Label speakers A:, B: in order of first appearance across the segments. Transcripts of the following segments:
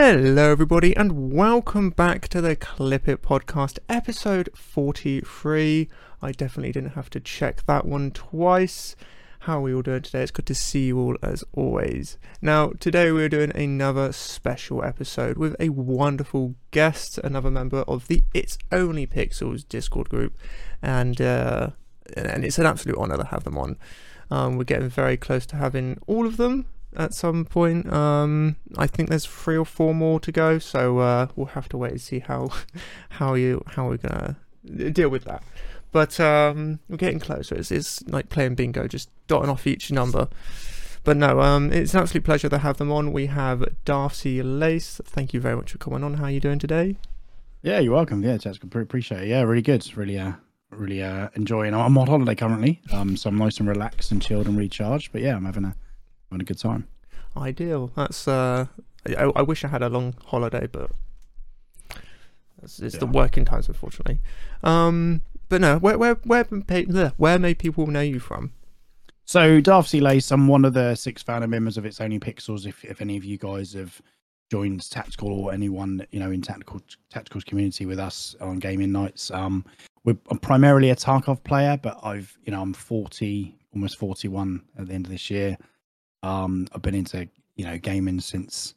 A: Hello, everybody, and welcome back to the Clip It podcast, episode 43. I definitely didn't have to check that one twice. How are we all doing today? It's good to see you all as always. Now, today we're doing another special episode with a wonderful guest, another member of the It's Only Pixels Discord group, and uh, and it's an absolute honour to have them on. Um, we're getting very close to having all of them at some point. Um, I think there's three or four more to go, so uh, we'll have to wait and see how how you how we're gonna deal with that. But um, we're getting closer. It's, it's like playing bingo, just dotting off each number. But no, um, it's an absolute pleasure to have them on. We have Darcy Lace. Thank you very much for coming on. How are you doing today?
B: Yeah, you're welcome. Yeah, Jessica, appreciate it. Yeah, really good. Really, uh, really uh, enjoying. I'm on holiday currently, um, so I'm nice and relaxed and chilled and recharged. But yeah, I'm having a having a good time.
A: Ideal. That's. Uh, I, I wish I had a long holiday, but it's, it's the working times, unfortunately. Um, but no, where where where where, where may people know you from?
B: So Darcy Lace, I'm one of the six founder members of It's Only Pixels. If if any of you guys have joined Tactical or anyone you know in Tactical Tactical's community with us on gaming nights, um, we're I'm primarily a Tarkov player, but I've you know I'm 40, almost 41 at the end of this year. Um, I've been into you know gaming since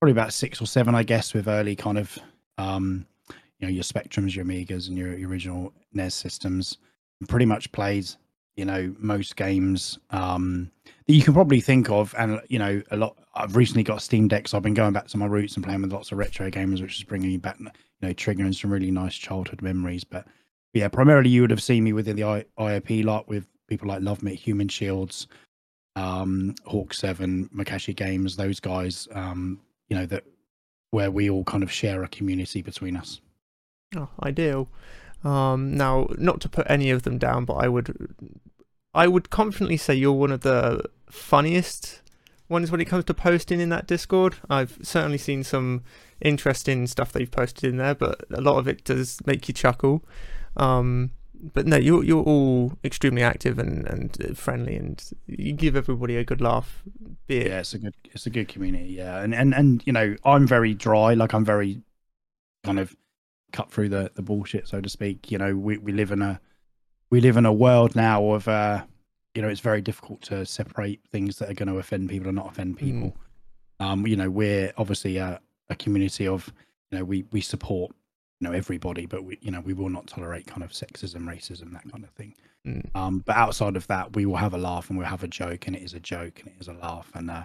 B: probably about six or seven, I guess, with early kind of um, you know your Spectrums, your Amigas, and your, your original NES systems. And pretty much played you know most games um that you can probably think of. And you know a lot i've recently got steam deck so i've been going back to my roots and playing with lots of retro gamers which is bringing me back you know triggering some really nice childhood memories. But yeah primarily you would have seen me within the I- iop lot with people like Lovemit human shields um hawk 7 makashi games those guys um you know that where we all kind of share a community between us
A: Oh, ideal. Um, now, not to put any of them down, but I would, I would confidently say you're one of the funniest ones when it comes to posting in that Discord. I've certainly seen some interesting stuff that you've posted in there, but a lot of it does make you chuckle. Um, but no, you're you're all extremely active and and friendly, and you give everybody a good laugh.
B: Yeah it's a good it's a good community yeah. And and and you know i'm very dry like i'm very kind of cut through the the bullshit so to speak. You know we, we live in a we live in a world now of uh you know it's very difficult to separate things that are going to offend people and not offend people. Um you know we're obviously a, a community of you know we we support know everybody but we you know we will not tolerate kind of sexism racism that kind of thing
A: Mm.
B: um, but outside of that, we will have a laugh and we'll have a joke, and it is a joke and it is a laugh. And uh,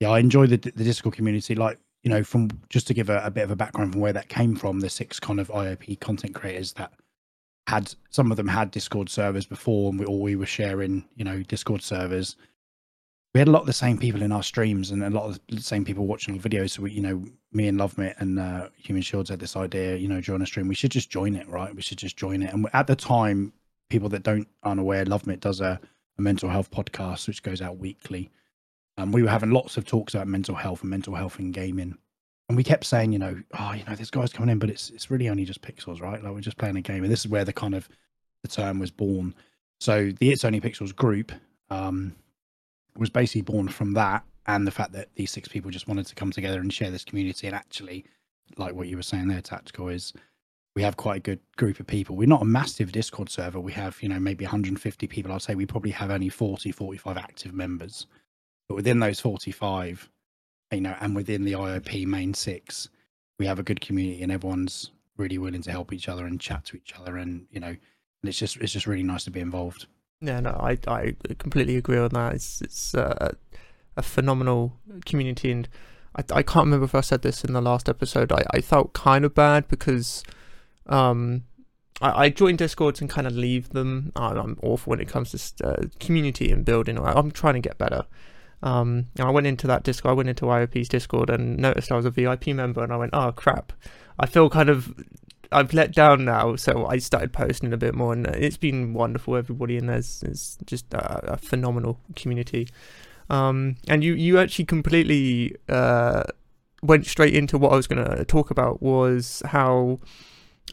B: yeah, I enjoy the the Discord community. Like you know, from just to give a, a bit of a background from where that came from, the six kind of IOP content creators that had some of them had Discord servers before, and we all we were sharing, you know, Discord servers. We had a lot of the same people in our streams and a lot of the same people watching our videos. So we, you know, me and Lovemit and uh, Human Shields had this idea, you know, during a stream, we should just join it, right? We should just join it. And at the time, people that don't aren't aware, Lovemit does a, a mental health podcast which goes out weekly. Um, we were having lots of talks about mental health and mental health in gaming, and we kept saying, you know, oh, you know, this guy's coming in, but it's it's really only just pixels, right? Like we're just playing a game, and this is where the kind of the term was born. So the It's Only Pixels group um, was basically born from that, and the fact that these six people just wanted to come together and share this community, and actually, like what you were saying there, tactical is we have quite a good group of people. We're not a massive Discord server. We have, you know, maybe 150 people. I'd say we probably have only 40, 45 active members. But within those 45, you know, and within the IOP main six, we have a good community and everyone's really willing to help each other and chat to each other. And, you know, and it's just, it's just really nice to be involved.
A: Yeah, no, I I completely agree on that. It's it's uh, a phenomenal community, and I I can't remember if I said this in the last episode. I I felt kind of bad because um I, I join discords and kind of leave them. I, I'm awful when it comes to uh, community and building. I'm trying to get better. Um, and I went into that Discord. I went into IOP's Discord and noticed I was a VIP member, and I went, "Oh crap!" I feel kind of I've let down now, so I started posting a bit more, and it's been wonderful. Everybody in there's is just a, a phenomenal community. Um, and you you actually completely uh, went straight into what I was going to talk about was how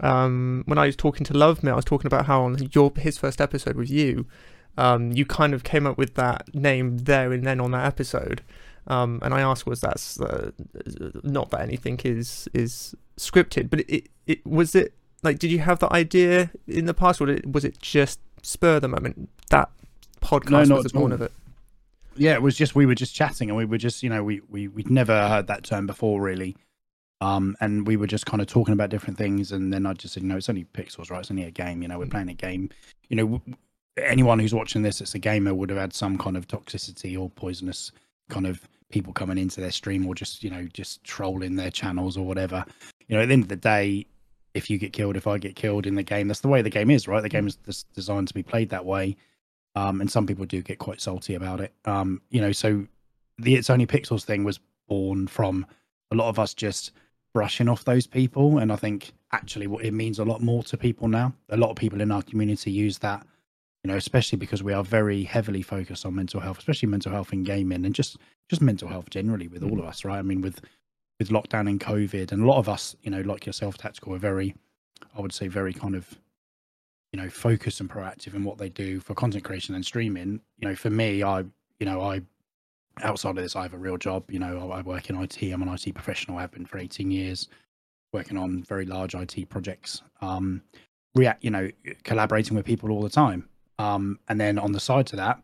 A: um, when I was talking to Lovemit, I was talking about how on your his first episode with you, um, you kind of came up with that name there and then on that episode. Um, and I asked, was that uh, not that anything is is scripted, but it, it, it was it like did you have the idea in the past, or was it just spur the moment that podcast
B: No,
A: was the born of it?
B: yeah, it was just we were just chatting and we were just you know we we we'd never heard that term before really, um, and we were just kind of talking about different things, and then I just said, you know, it's only pixels, right? It's only a game, you know, we're
A: Mm.
B: playing a game, you know. Anyone who's watching this that's a gamer would have had some kind of toxicity or poisonous kind of people coming into their stream or just you know just trolling their channels or whatever. You know at the end of the day if you get killed if i get killed in the game that's the way the game is right? The game is des- designed to be played that way. Um, and some people do get quite salty about it. Um, you know, so the it's only pixels thing was born from a lot of us just brushing off those people, and I think actually what it means a lot more to people now. A lot of people in our community use that, you know, especially because we are very heavily focused on mental health, especially mental health in gaming, and just just mental health generally with all of us, right? I mean, with with lockdown and COVID, and a lot of us, you know, like yourself, tactical, are very, I would say, very kind of you know focused and proactive in what they do for content creation and streaming. You know for me i you know i outside of this i have a real job you know i, I work in it i'm an it professional i've been for 18 years working on very large it projects um react you know collaborating with people all the time um and then on the side to that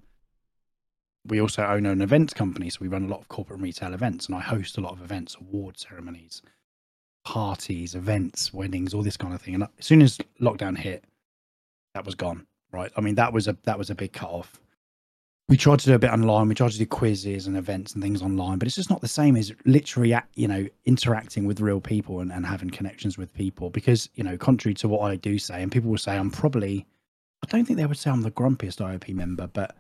B: we also own an events company so we run a lot of corporate and retail events and i host a lot of events award ceremonies parties events weddings all this kind of thing and as soon as lockdown hit that was gone. Right. I mean, that was a that was a big cut off. We tried to do a bit online. We tried to do quizzes and events and things online, but it's just not the same as literally, you know, interacting with real people and, and having connections with people. Because you know, contrary to what I do say, and people will say, I'm probably, I don't think they would say I'm the grumpiest IOP member, but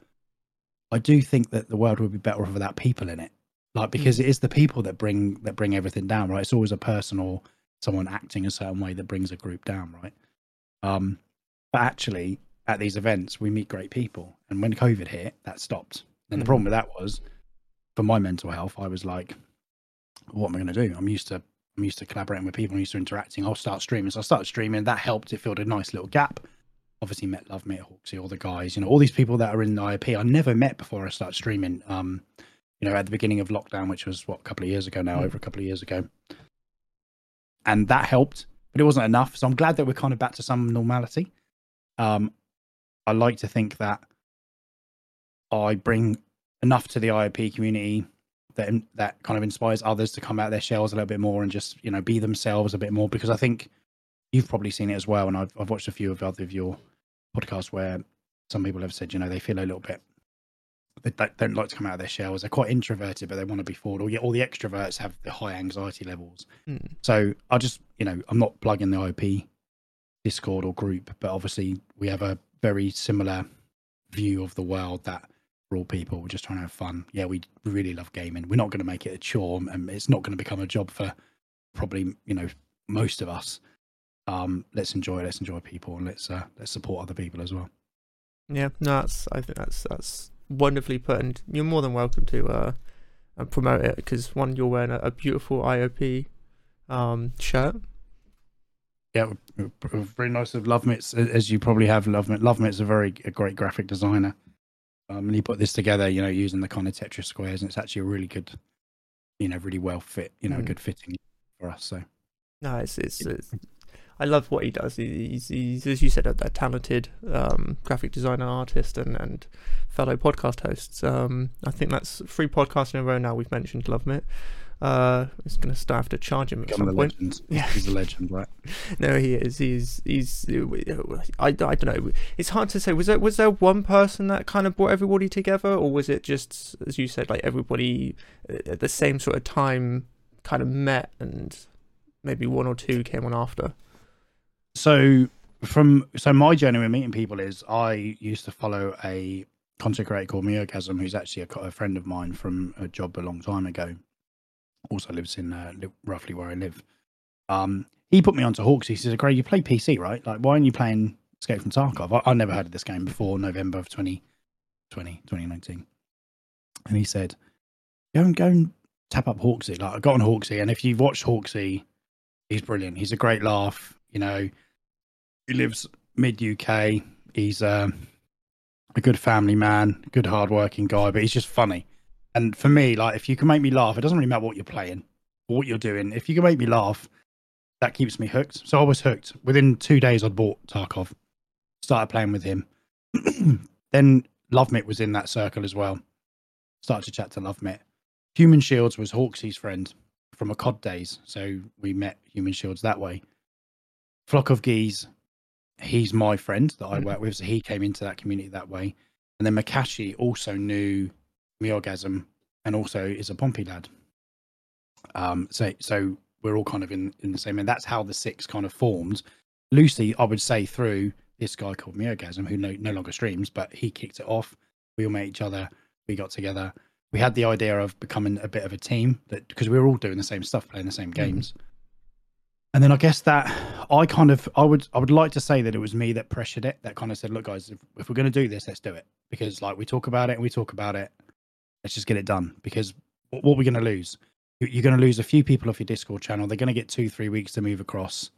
B: I do think that the world would be better off without people in it. Like because it is the people that bring that bring everything down, right? It's always a person or someone acting a certain way that brings a group down, right? Um, but actually, at these events, we meet great people. And when COVID hit, that stopped. And the
A: Mhm.
B: problem with that was, for my mental health, I was like, "What am I going to do? I'm used to I'm used to collaborating with people. I'm used to interacting. I'll start streaming." So I started streaming. That helped. It filled a nice little gap. Obviously, met Lovemit at Hawksy, all the guys. You know, all these people that are in the IOP I never met before I started streaming. Um, you know, at the beginning of lockdown, which was what a couple of years ago now,
A: Mm.
B: over a couple of years ago, and that helped. But it wasn't enough. So I'm glad that we're kind of back to some normality. Um, I like to think that I bring enough to the IOP community that that kind of inspires others to come out of their shells a little bit more and just you know be themselves a bit more because I think you've probably seen it as well and I've, I've watched a few of other of your podcasts where some people have said you know they feel a little bit they don't, like to come out of their shells they're quite introverted but they want to be forward or yet all the extroverts have the high anxiety levels
A: Mm.
B: so I just, you know, I'm not plugging the IP Discord or group, but obviously we have a very similar view of the world that we're all people. We're just trying to have fun. Yeah, we really love gaming. We're not going to make it a chore, and it's not going to become a job for probably, you know, most of us. Um, let's enjoy. Let's enjoy people, and let's uh, let's support other people as well.
A: Yeah, no, that's I think that's that's wonderfully put, and you're more than welcome to uh, uh promote it because one, you're wearing a, a beautiful IOP um shirt.
B: Yeah, very nice of Lovemits, as you probably have. Lovemit, Lovemit's a very a great graphic designer. Um, and he put this together, you know, using the kind of Tetris squares, and it's actually a really good, you know, really well fit, you know,
A: Mm.
B: good fitting for us. So
A: No, it's it's, it's I love what he does. He- He's, he's as you said, a, a talented um, graphic designer, artist, and, and fellow podcast hosts. Um, I think that's three podcasts in a row now. We've mentioned Lovemit. Uh, it's going to start have to charge him at
B: become
A: some
B: a
A: point.
B: legend.
A: Yeah.
B: He's a legend, right?
A: No, he is. He's he's. I, I don't know. It's hard to say. Was there was there one person that kind of brought everybody together, or was it just as you said, like everybody uh, at the same sort of time kind of met, and maybe one or two came on after?
B: So from so my journey with meeting people is I used to follow a content creator called Miocasm, who's actually a, a friend of mine from a job a long time ago. Also lives in uh, roughly where I live. Um, he put me onto Hawks. He says, "Craig, you play PC, right? Like, why aren't you playing Escape from Tarkov? I, I never heard of this game before November of 2020, 2019." And he said, "Go and go and tap up Hawksy. Like, I got on Hawksy, and if you've watched Hawksy, he's brilliant. He's a great laugh. You know, he lives mid UK. He's um, a good family man, good hardworking guy, but he's just funny. And for me, like if you can make me laugh, it doesn't really matter what you're playing or what you're doing. If you can make me laugh, that keeps me hooked. So I was hooked. Within two days, I'd bought Tarkov, started playing with him. then Lovemit was in that circle as well. Started to chat to Lovemit. Human Shields was Hawksy's friend from a COD days, so we met Human Shields that way. Flock of Geese, he's my friend that I
A: Mhm.
B: work with, so he came into that community that way. And then Makashi also knew Miorgasm and also is a Pompey lad. Um, so so we're all kind of in, in the same, and that's how the six kind of formed. Lucy, I would say through this guy called Miorgasm, who no, no longer streams, but he kicked it off. We all met each other. We got together. We had the idea of becoming a bit of a team that because we were all doing the same stuff, playing the same games. And then I guess that I kind of I would I would like to say that it was me that pressured it. That kind of said, "Look, guys, if, if we're going to do this, let's do it." Because like we talk about it and we talk about it, let's just get it done. Because what, what we're going to lose, You- you're going to lose a few people off your Discord channel. They're going to get two three weeks to move across.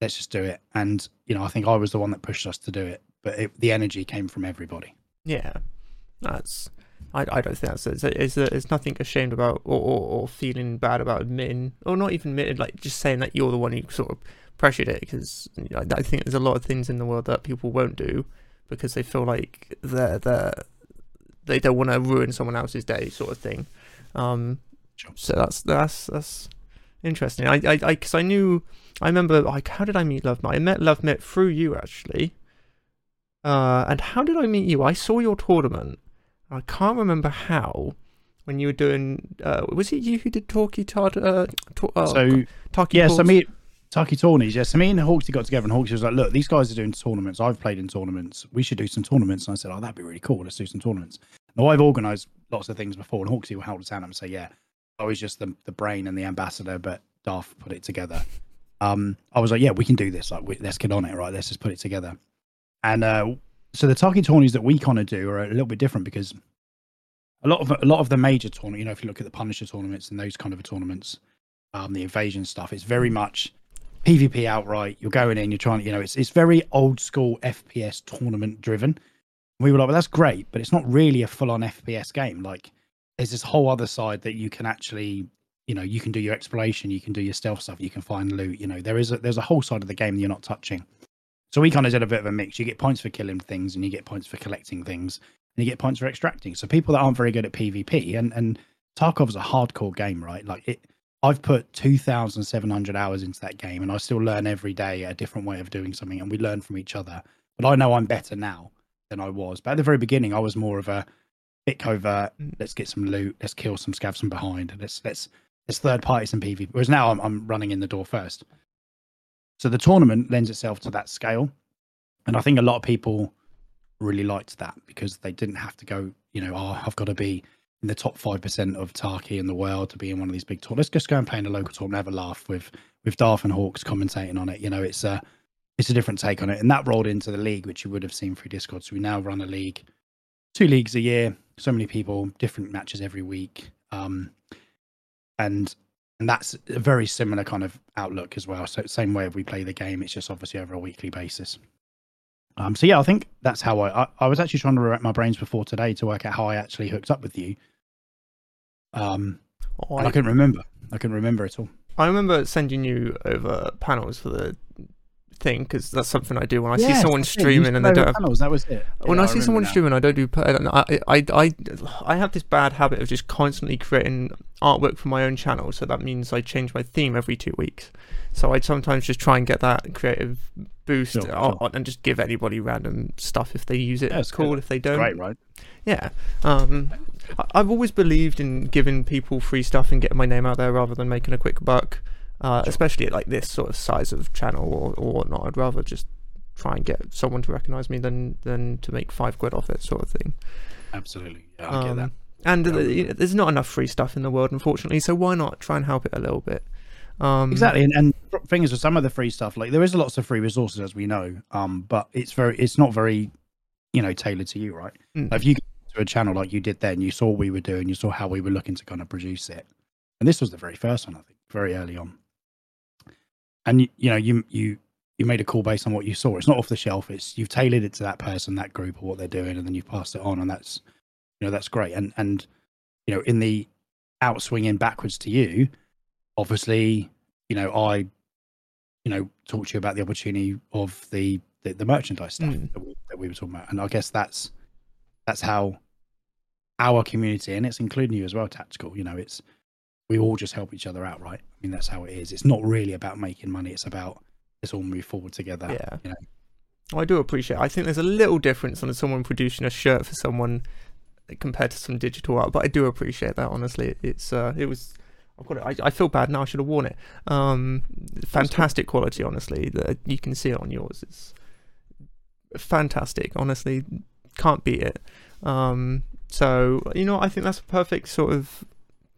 B: Let's just do it. And you know, I think I was the one that pushed us to do it. But it, the energy came from everybody.
A: Yeah, that's. I, I don't think that's it's, it's, it's nothing ashamed about or, or, or feeling bad about admitting or not even admitting like just saying that you're the one who sort of pressured it because you know, I think there's a lot of things in the world that people won't do because they feel like they're they're they don't want to ruin someone else's day sort of thing. Um, so that's that's that's interesting. I I because I, knew I remember like how did I meet Love Mitt? I met Love Mitt through you actually. Uh, and how did I meet you? I saw your tournament. I can't remember how. When you were doing, uh, was it you who did Talkie Todd? Uh, oh,
B: so
A: Talkie
B: yeah, so
A: Talks?
B: me Taki Tourneys, yeah. So me and Hawksy got together and Hawksy was like, look, these guys are doing tournaments. I've played in tournaments. We should do some tournaments. And I said, oh, that'd be really cool. Let's do some tournaments. Now I've organised lots of things before and Hawksy will hold his hand up and say, yeah, I was just the, the brain and the ambassador, but Darth put it together. Um, I was like, yeah, we can do this. Like, we, let's get on it, right? Let's just put it together. And uh, so the Taki tourneys that we kind of do are a little bit different because a lot of a lot of the major tournament, you know, if you look at the Punisher tournaments and those kind of tournaments, um, the invasion stuff, it's very much PvP outright. You're going in, you're trying, you know, it's it's very old school FPS tournament driven. We were like, well, that's great, but it's not really a full on FPS game. Like, there's this whole other side that you can actually, you know, you can do your exploration, you can do your stealth stuff, you can find loot. You know, there is a, there's a whole side of the game that you're not touching. So we kind of did a bit of a mix. You get points for killing things, and you get points for collecting things, and you get points for extracting. So people that aren't very good at PvP, and and Tarkov's a hardcore game, right? Like it, I've put two thousand seven hundred hours into that game, and I still learn every day a different way of doing something, and we learn from each other. But I know I'm better now than I was. But at the very beginning, I was more of a bit covert.
A: Mm.
B: Let's get some loot. Let's kill some scavs from behind. Let's let's let's third party some PvP. Whereas now I'm I'm running in the door first. So the tournament lends itself to that scale, and I think a lot of people really liked that because they didn't have to go. You know, oh, I've got to be in the top five percent of Tarky in the world to be in one of these big tournaments. Let's just go and play in a local tournament, have a laugh with with Darth and Hawks commentating on it. You know, it's a it's a different take on it, and that rolled into the league, which you would have seen through Discord. So we now run a league, two leagues a year, so many people, different matches every week, um, and and that's a very similar kind of outlook as well. So same way we play the game, it's just obviously over a weekly basis. Um, so yeah, I think that's how I, I I was actually trying to rack my brains before today to work out how I actually hooked up with you. Um,
A: Oh,
B: and I
A: I,
B: couldn't remember. I couldn't remember at all.
A: I remember sending you over panels for the thing because that's something I do when I see someone
B: that's it. You
A: streaming and they don't have
B: panels, that was it.
A: when
B: Yeah,
A: I see
B: remember
A: someone
B: now.
A: streaming, I don't do. I, I, I, I have this bad habit of just constantly creating artwork for my own channel. So that means I change my theme every two weeks. So I'd sometimes just try and get that creative boost
B: Sure,
A: on- and just give anybody random stuff if they use it.
B: Yeah, it's
A: cool.
B: good.
A: If they don't,
B: Great, right?
A: yeah. Um, I've always believed in giving people free stuff and getting my name out there rather than making a quick buck. Uh,
B: Sure.
A: Especially at like this sort of size of channel or, or whatnot. I'd rather just try and get someone to recognise me than than to make five quid off it, sort of thing.
B: Absolutely. Yeah, I get that.
A: Um, And
B: Yeah,
A: there's not enough free stuff in the world, unfortunately. So why not try and help it a little bit? Um,
B: exactly and, and thing is with some of the free stuff like there is lots of free resources as we know um but it's very it's not very you know tailored to you right?
A: Mm,
B: if you go to a channel like you did then you saw what we were doing you saw how we were looking to kind of produce it. And this was the very first one i think very early on. And you, you know you you you made a call based on what you saw. It's not off the shelf it's you've tailored it to that person that group or what they're doing and then you've passed it on and that's you know that's great. And and you know, in the outswinging backwards to you, obviously, you know, I, you know, talked to you about the opportunity of the the, the merchandise stuff
A: Mm.
B: that, we, that we were talking about, and I guess that's that's how our community, and it's including you as well, tactical. You know, it's we all just help each other out, right? I mean, that's how it is. It's not really about making money; it's about let's all move forward together.
A: Yeah.
B: you know.
A: I do appreciate. I think there's a little difference on someone producing a shirt for someone compared to some digital art, but I do appreciate that. Honestly, it's uh, it was. I've got it. I, I feel bad now. I should have worn it. Um, fantastic quality. Honestly, that you can see it on yours. It's fantastic. Honestly, can't beat it. Um, so you know, I think that's a perfect sort of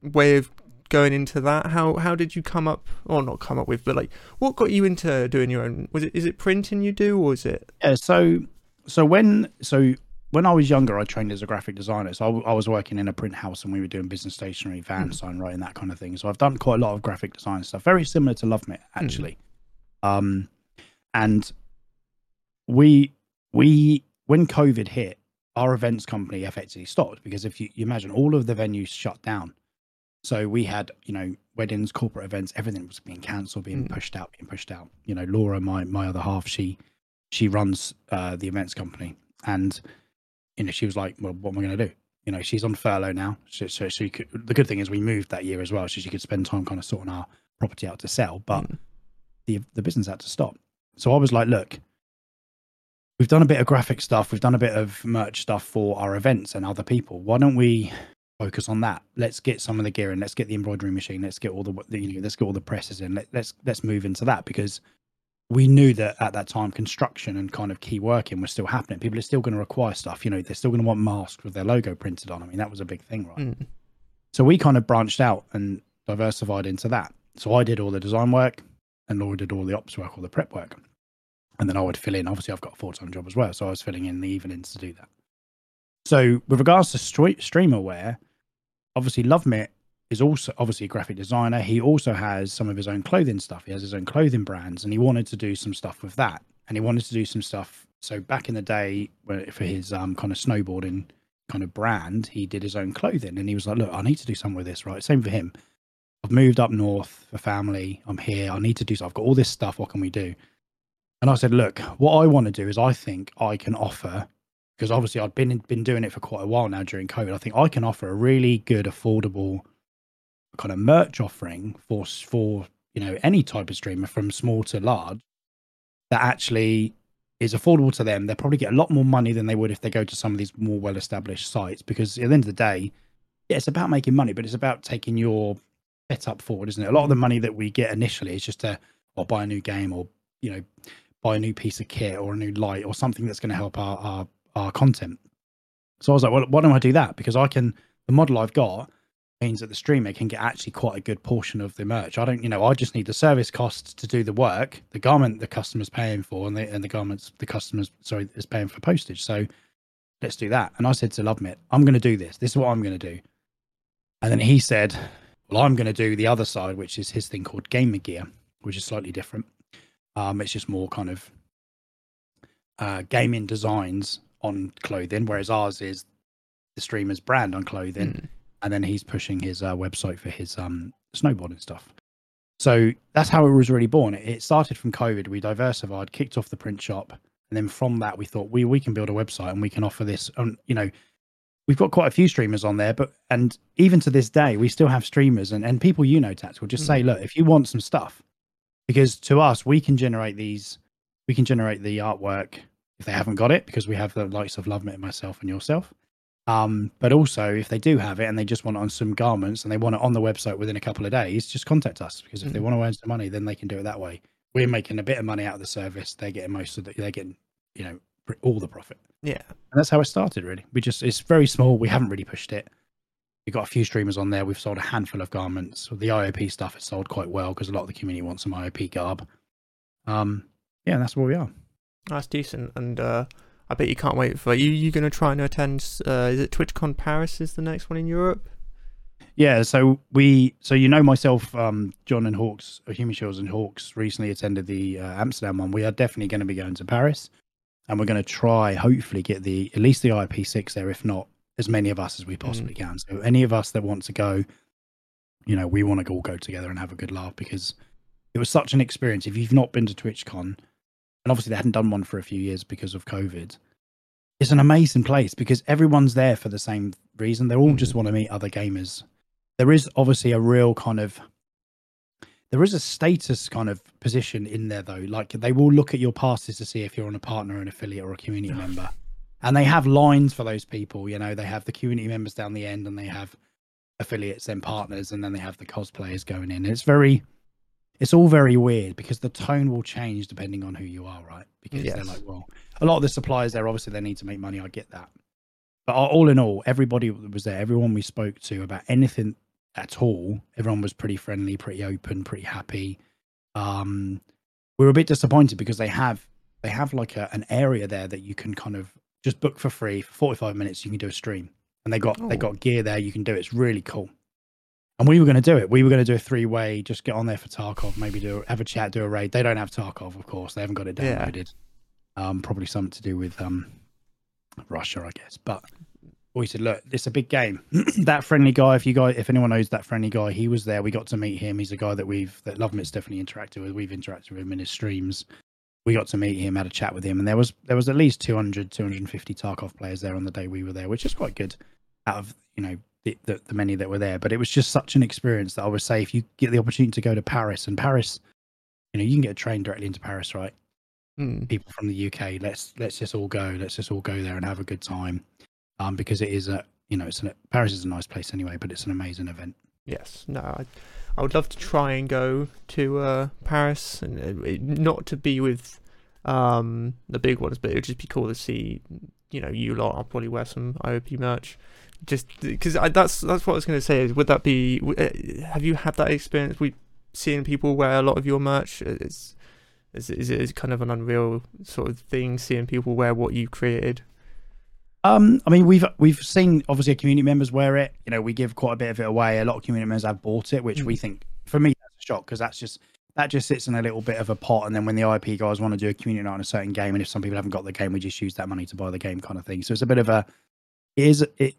A: way of going into that. How how did you come up, or not come up with, but like, what got you into doing your own? Was it is it printing you do, or is it?
B: Yeah. So so when so when I was younger, I trained as a graphic designer. So I was working in a print house, and we were doing business stationery, van
A: Mm.
B: sign writing, that kind of thing. So I've done quite a lot of graphic design stuff, very similar to Love LoveMit actually. Um, and we we when COVID hit, our events company effectively stopped because if you, you imagine all of the venues shut down. So we had, you know, weddings, corporate events, everything was being cancelled, being
A: Mm.
B: pushed out, being pushed out. You know, Laura, my my other half, she she runs uh, the events company, and you know, she was like, "Well, what am I going to do?" You know, she's on furlough now, so, so she could. The good thing is we moved that year as well, so she could spend time kind of sorting our property out to sell. But
A: Mm.
B: the the business had to stop. So I was like, "Look, we've done a bit of graphic stuff, we've done a bit of merch stuff for our events and other people. Why don't we focus on that? Let's get some of the gear in. Let's get the embroidery machine. Let's get all the, you know, let's get all the presses in. Let, let's let's move into that because." We knew that at that time construction and kind of key working was still happening. People are still going to require stuff. You know, they're still going to want masks with their logo printed on. I mean, that was a big thing, right?
A: Mm.
B: So we kind of branched out and diversified into that. So I did all the design work and Laura did all the ops work, all the prep work. And then I would fill in. Obviously, I've got a full time job as well. So I was filling in the evenings to do that. So with regards to stre- streamerware, obviously LoveMit is also obviously a graphic designer. He also has some of his own clothing stuff. He has his own clothing brands, and he wanted to do some stuff with that. And he wanted to do some stuff. So back in the day, for his um, kind of snowboarding kind of brand, he did his own clothing, and he was like, "Look, I need to do something with this." Right, same for him. I've moved up north for family. I'm here. I need to do. So I've got all this stuff. What can we do? And I said, "Look, what I want to do is I think I can offer." Because obviously I'd been been doing it for quite a while now during COVID. I think I can offer a really good, affordable kind of merch offering for for you know any type of streamer from small to large that actually is affordable to them. They'll probably get a lot more money than they would if they go to some of these more well established sites because at the end of the day, yeah, it's about making money, but it's about taking your setup forward, isn't it? A lot of the money that we get initially is just to or buy a new game or you know buy a new piece of kit or a new light or something that's going to help our, our our content. So I was like, well, why don't I do that? Because I can the model I've got means that the streamer can get actually quite a good portion of the merch. I don't, you know, I just need the service costs to do the work, the garment the customer's paying for, and the and the garments the customer's sorry is paying for postage. So let's do that. And I said to Lovemit, I'm going to do this. This is what I'm going to do. And then he said, well, I'm going to do the other side, which is his thing called gamer gear, which is slightly different. Um, it's just more kind of uh, gaming designs on clothing, whereas ours is the streamer's brand on clothing
A: Mm.
B: And then he's pushing his uh, website for his um, snowboarding stuff. So that's how it was really born. It, started from COVID. We diversified, kicked off the print shop, and then from that we thought we we can build a website and we can offer this. And you know, we've got quite a few streamers on there, but and even to this day we still have streamers and and people you know, Tats will just say, look, if you want some stuff, because to us we can generate these, we can generate the artwork if they haven't got it because we have the likes of Love Lovemit, myself, and yourself. Um, but also, if they do have it and they just want it on some garments and they want it on the website within a couple of days, just contact us because if they
A: Mhm.
B: want to earn some money, then they can do it that way. We're making a bit of money out of the service. They're getting most of the, they're getting, you know, all the profit.
A: Yeah.
B: And that's how it started, really. We just, it's very small. We haven't really pushed it. We've got a few streamers on there. We've sold a handful of garments. The IOP stuff has sold quite well because a lot of the community wants some IOP garb. Um, yeah, that's where we are.
A: That's decent, and uh, I bet you can't wait for you. You going to try and attend? Uh, is it TwitchCon Paris? Is the next one in Europe?
B: Yeah, so we, so you know myself, um, John and Hawks, uh, Human Shields and Hawks recently attended the uh, Amsterdam one. We are definitely going to be going to Paris, and we're going to try, hopefully, get the at least the IP6 there, if not as many of us as we possibly can. So any of us that want to go, you know, we want to all go together and have a good laugh because it was such an experience. If you've not been to TwitchCon, and obviously they hadn't done one for a few years because of COVID, it's an amazing place because everyone's there for the same reason. They all just mm. want to meet other gamers. There is obviously a real kind of there is a status kind of position in there though. Like they will look at your passes to see if you're on a partner, an affiliate, or a community member. And they have lines for those people. You know, they have the community members down the end and they have affiliates and partners and then they have the cosplayers going in. It's very it's all very weird because the tone will change depending on who you are, right? Because
A: Yes.
B: they're like, well, a lot of the suppliers there obviously they need to make money. I get that, but all in all, everybody that was there, everyone we spoke to about anything at all, everyone was pretty friendly, pretty open, pretty happy. Um, we were a bit disappointed because they have they have like a, an area there that you can kind of just book for free for 45 minutes. You can do a stream, and they got they
A: Oh.
B: got gear there. You can do it. It's really cool. And we were going to do it. We were going to do a three way, just get on there for Tarkov, maybe do have a chat, do a raid. They don't have Tarkov, of course. They haven't got it
A: Yeah.
B: downloaded. Um, probably something to do with um, Russia, I guess. But we said, look, it's a big game. that friendly guy, if you guys, if anyone knows that friendly guy, he was there. We got to meet him. He's a guy that we've that Love Mit's definitely interacted with. We've interacted with him in his streams. We got to meet him, had a chat with him, and there was there was at least 200, 250 Tarkov players there on the day we were there, which is quite good out of you know the, the, the many that were there. But it was just such an experience that I would say if you get the opportunity to go to Paris and Paris, you know, you can get a train directly into Paris, right?
A: Mm.
B: people from the UK. Let's let's just all go. Let's just all go there and have a good time. Um, because it is a you know it's an, Paris is a nice place anyway, but it's an amazing event.
A: Yes, no, I, I would love to try and go to uh, Paris, and uh, not to be with um, the big ones, but it would just be cool to see, you know, you lot. I'll probably wear some IOP merch, just because that's that's what I was going to say. Is would that be? uh, Have you had that experience? We seeing people wear a lot of your merch. Is is is it kind of an unreal sort of thing seeing people wear what you created?
B: Um, I mean we've we've seen obviously community members wear it. You know, we give quite a bit of it away. A lot of community members have bought it, which we think for me that's a shock because that's just that just sits in a little bit of a pot. And then when the IP guys want to do a community night on a certain game, and if some people haven't got the game, we just use that money to buy the game kind of thing. So it's a bit of a it is it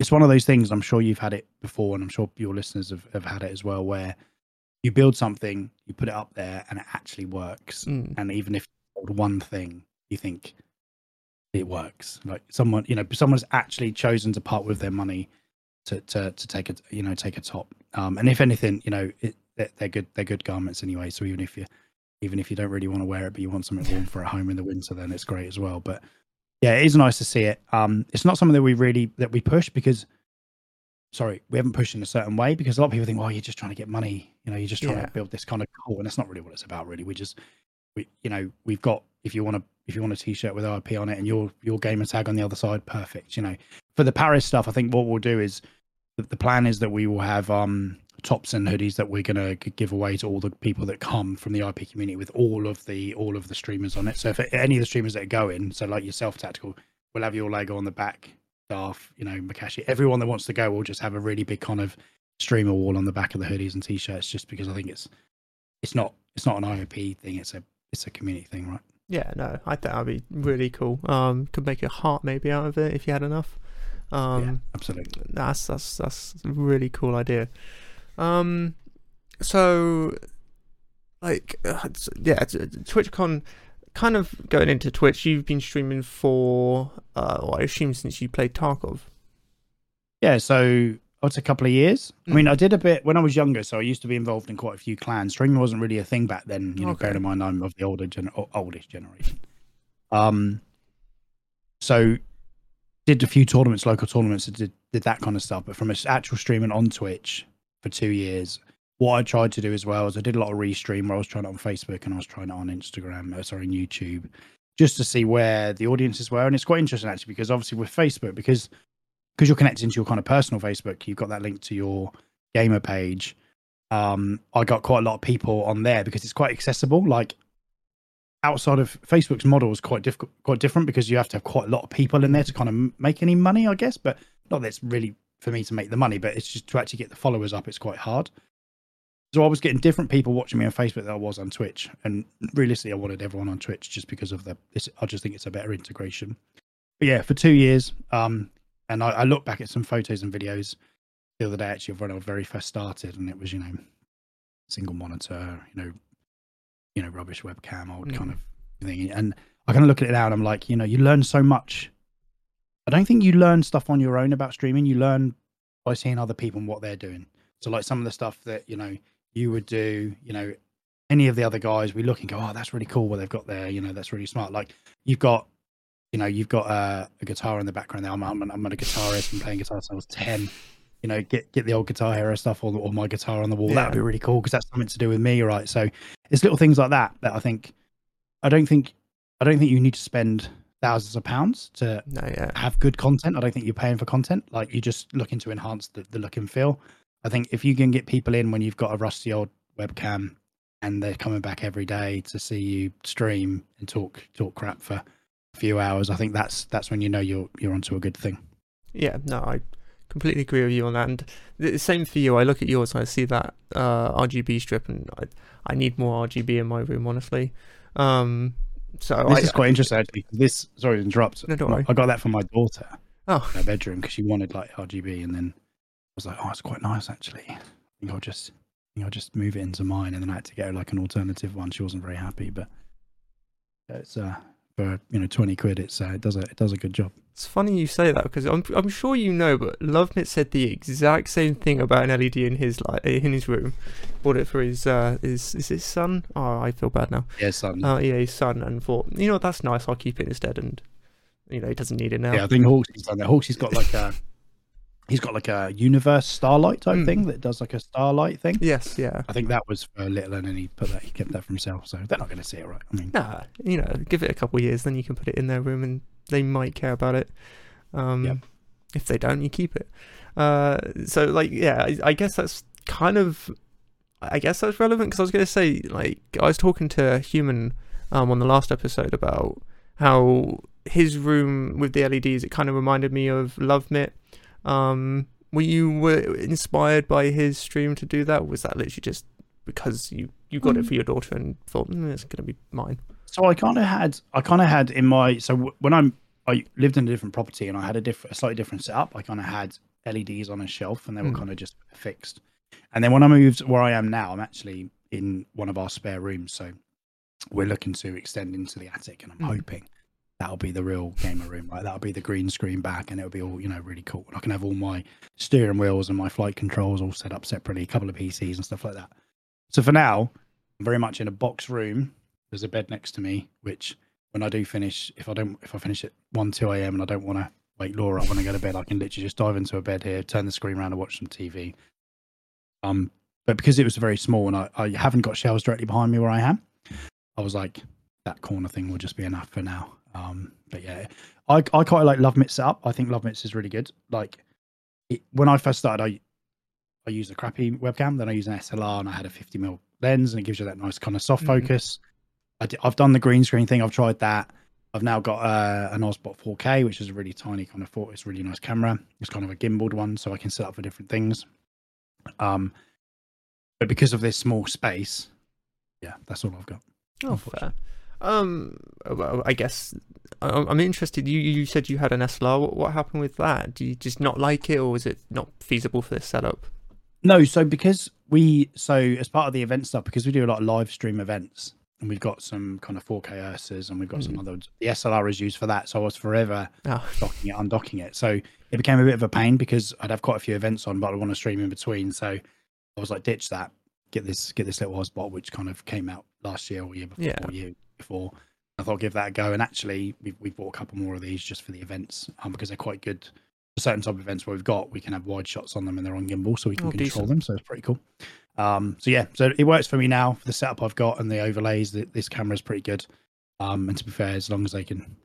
B: it's one of those things. I'm sure you've had it before, and I'm sure your listeners have, have had it as well, where you build something, you put it up there, and it actually works.
A: Mm.
B: And even if you build one thing, you think it works. Like someone, you know, someone's actually chosen to part with their money to to to take a you know take a top. Um, and if anything, you know, it, they're, they're good. They're good garments anyway. So even if you even if you don't really want to wear it, but you want something warm for at home in the winter, then it's great as well. But yeah, it is nice to see it. Um, it's not something that we really that we push because. Sorry, we haven't pushed in a certain way because a lot of people think, "Well, you're just trying to get money. You know, you're just trying
A: Yeah.
B: to build this kind of cool," and that's not really what it's about. Really, we just, we, you know, we've got if you want to if you want a t-shirt with IP on it and your your gamer tag on the other side, perfect. You know, for the Paris stuff, I think what we'll do is the, the plan is that we will have um tops and hoodies that we're gonna give away to all the people that come from the IP community with all of the all of the streamers on it. So if any of the streamers that go in, so like yourself, tactical, we'll have your logo on the back. Staff, you know, Makashi, everyone that wants to go will just have a really big kind of streamer wall on the back of the hoodies and t-shirts, just because I think it's it's not it's not an IOP thing. It's a it's a community thing, right?
A: Yeah, no, I think that'd be really cool. Um, could make a heart maybe out of it if you had enough. Um,
B: yeah, absolutely.
A: that's that's that's a really cool idea. Um, so like uh, yeah, TwitchCon. Kind of going into Twitch, you've been streaming for, uh, well, I assume since you played Tarkov.
B: Yeah, so oh, it's a couple of years. I
A: Mm.
B: mean, I did a bit when I was younger, so I used to be involved in quite a few clans. Streaming wasn't really a thing back then. You know,
A: Okay.
B: bearing in mind I'm of the older gen- oldest generation. Um, so did a few tournaments, local tournaments, did did that kind of stuff. But from actual streaming on Twitch for two years, what I tried to do as well is I did a lot of restream where I was trying it on Facebook and I was trying it on Instagram, uh, sorry, on YouTube, just to see where the audiences were. And it's quite interesting actually because obviously with Facebook, because because you're connected into your kind of personal Facebook, you've got that link to your gamer page. Um, I got quite a lot of people on there because it's quite accessible. Like outside of Facebook's model is quite difficult, quite different because you have to have quite a lot of people in there to kind of make any money, I guess. But not that it's really for me to make the money, but it's just to actually get the followers up. It's quite hard. So I was getting different people watching me on Facebook than I was on Twitch, and realistically, I wanted everyone on Twitch just because of the. This, I just think it's a better integration. But yeah, for two years, um, and I, I look back at some photos and videos the other day actually of when I very first started, and it was you know single monitor, you know, you know rubbish webcam, old
A: Mm.
B: kind of thing, and I kind of look at it now and I'm like, you know, you learn so much. I don't think you learn stuff on your own about streaming. You learn by seeing other people and what they're doing. So like some of the stuff that you know you would do, you know, any of the other guys, we look and go, oh, that's really cool what they've got there. You know, that's really smart. Like you've got, you know, you've got uh, a guitar in the background there. I'm, I'm, I'm a guitarist. I'm playing guitar since I was ten. You know, get get the old guitar hero stuff or, or my guitar on the wall. That would be really cool because that's something to do with me, right? So it's little things like that that I think. I don't think, I don't think you need to spend thousands of pounds to
A: No, yeah.
B: have good content. I don't think you're paying for content. Like you're just looking to enhance the, the look and feel. I think if you can get people in when you've got a rusty old webcam and they're coming back every day to see you stream and talk talk crap for a few hours, I think that's that's when you know you're you're onto a good thing.
A: Yeah, no, I completely agree with you on that. And the same for you. I look at yours and I see that uh, RGB strip, and I, I need more RGB in my room, honestly. Um, so
B: This
A: I,
B: is quite interesting actually. This sorry to interrupt.
A: No, don't worry.
B: I got that from my daughter
A: oh,
B: in her bedroom because she wanted like RGB, and then I was like, oh, it's quite nice actually. I think I'll just I think I'll just move it into mine, and then I had to get her like an alternative one. She wasn't very happy, but it's uh for you know twenty quid, it's uh, it does a it does a good job.
A: it's funny you say that because I'm I'm sure you know, but Lovemit said the exact same thing about an LED in his like in his room. Bought it for his uh his is his son. Oh, I feel bad now.
B: Yeah, son.
A: Uh, yeah, his son, and thought you know that's nice. I'll keep it instead, and you know he doesn't need it now.
B: yeah, I think Hawksy's done that. Hawksy's got like a he's got like a universe starlight type
A: Mm.
B: thing that does like a starlight thing.
A: Yes, yeah.
B: I think that was for little, and then he put that he kept that for himself. So they're not going to see it, right? I mean,
A: Nah, you know, give it a couple of years, then you can put it in their room, and they might care about it. Um,
B: Yep.
A: If they don't, you keep it. Uh, so like, yeah, I, I guess that's kind of, I guess that's relevant because I was going to say, like, I was talking to a Human um, on the last episode about how his room with the LEDs, it kind of reminded me of Lovemit. Um, were you were inspired by his stream to do that? Was that literally just because you you got it
B: Mm.
A: for your daughter and thought mm, it's going to be mine?
B: so I kind of had I kind of had in my so w- when I'm I lived in a different property and I had a different a slightly different setup. I kind of had LEDs on a shelf and they were
A: Mm.
B: kind of just fixed. And then when I moved where I am now, I'm actually in one of our spare rooms. So we're looking to extend into the attic, and I'm
A: Mm.
B: hoping that'll be the real gamer room. right? that'll be the green screen back, and it'll be all you know really cool. And I can have all my steering wheels and my flight controls all set up separately, a couple of PCs and stuff like that. So for now, I'm very much in a box room. There's a bed next to me, which when I do finish, if I don't, if I finish at one, two a.m. and I don't want to wake Laura up when I go to bed, I can literally just dive into a bed here, turn the screen around, and watch some TV. Um, but because it was very small and I, I haven't got shelves directly behind me where I am, I was like, that corner thing will just be enough for now. Um, but yeah, I I quite like Love Mitts setup. I think Love Mitts is really good. Like it, when I first started, I I used a crappy webcam, then I used an SLR and I had a 50 mil lens, and it gives you that nice kind of soft
A: Mhm.
B: focus. I d- I've done the green screen thing. I've tried that. I've now got uh, an OBSBOT 4K, which is a really tiny kind of four. It's a really nice camera. It's kind of a gimbaled one, so I can set up for different things. Um, but because of this small space, yeah, that's all I've got.
A: Oh, fair. Um, well, I guess I'm interested. You you said you had an SLR. What, what happened with that? Do you just not like it, or was it not feasible for this setup?
B: No, so because we so as part of the event stuff, because we do a lot of live stream events, and we've got some kind of 4K Ursas, and we've got some
A: Mhm.
B: other. The SLR is used for that, so I was forever
A: Oh,
B: docking it, undocking it. So it became a bit of a pain because I'd have quite a few events on, but I want to stream in between. So I was like, ditch that, get this, get this little OBSBOT, which kind of came out last year or year before,
A: Yeah.
B: year before. I thought I'd give that a go, and actually we've we've bought a couple more of these just for the events, um, because they're quite good. For certain type of events where we've got, we can have wide shots on them and they're on gimbal, so we can
A: Oh,
B: control
A: decent.
B: them. So it's pretty cool. Um, so yeah, so it works for me now for the setup I've got and the overlays. th- This camera is pretty good. Um, and to be fair, as long as they can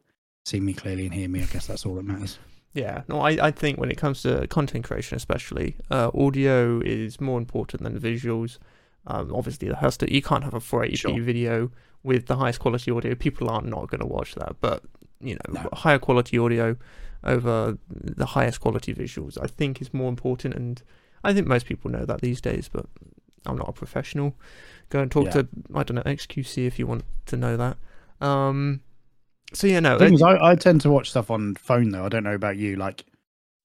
B: see me clearly and hear me, I guess that's all that matters.
A: yeah. No, I I think when it comes to content creation, especially, uh, audio is more important than visuals. Um, obviously, there has to. You can't have a 480p
B: Sure.
A: video with the highest quality audio. People are not going to watch that. But you know,
B: No.
A: higher quality audio over the highest quality visuals, I think, is more important. And I think most people know that these days. But I'm not a professional. Go and talk
B: Yeah.
A: to I don't know XQC if you want to know that. Um. So yeah, no. Uh,
B: I, I tend to watch stuff on phone though. I don't know about you. Like,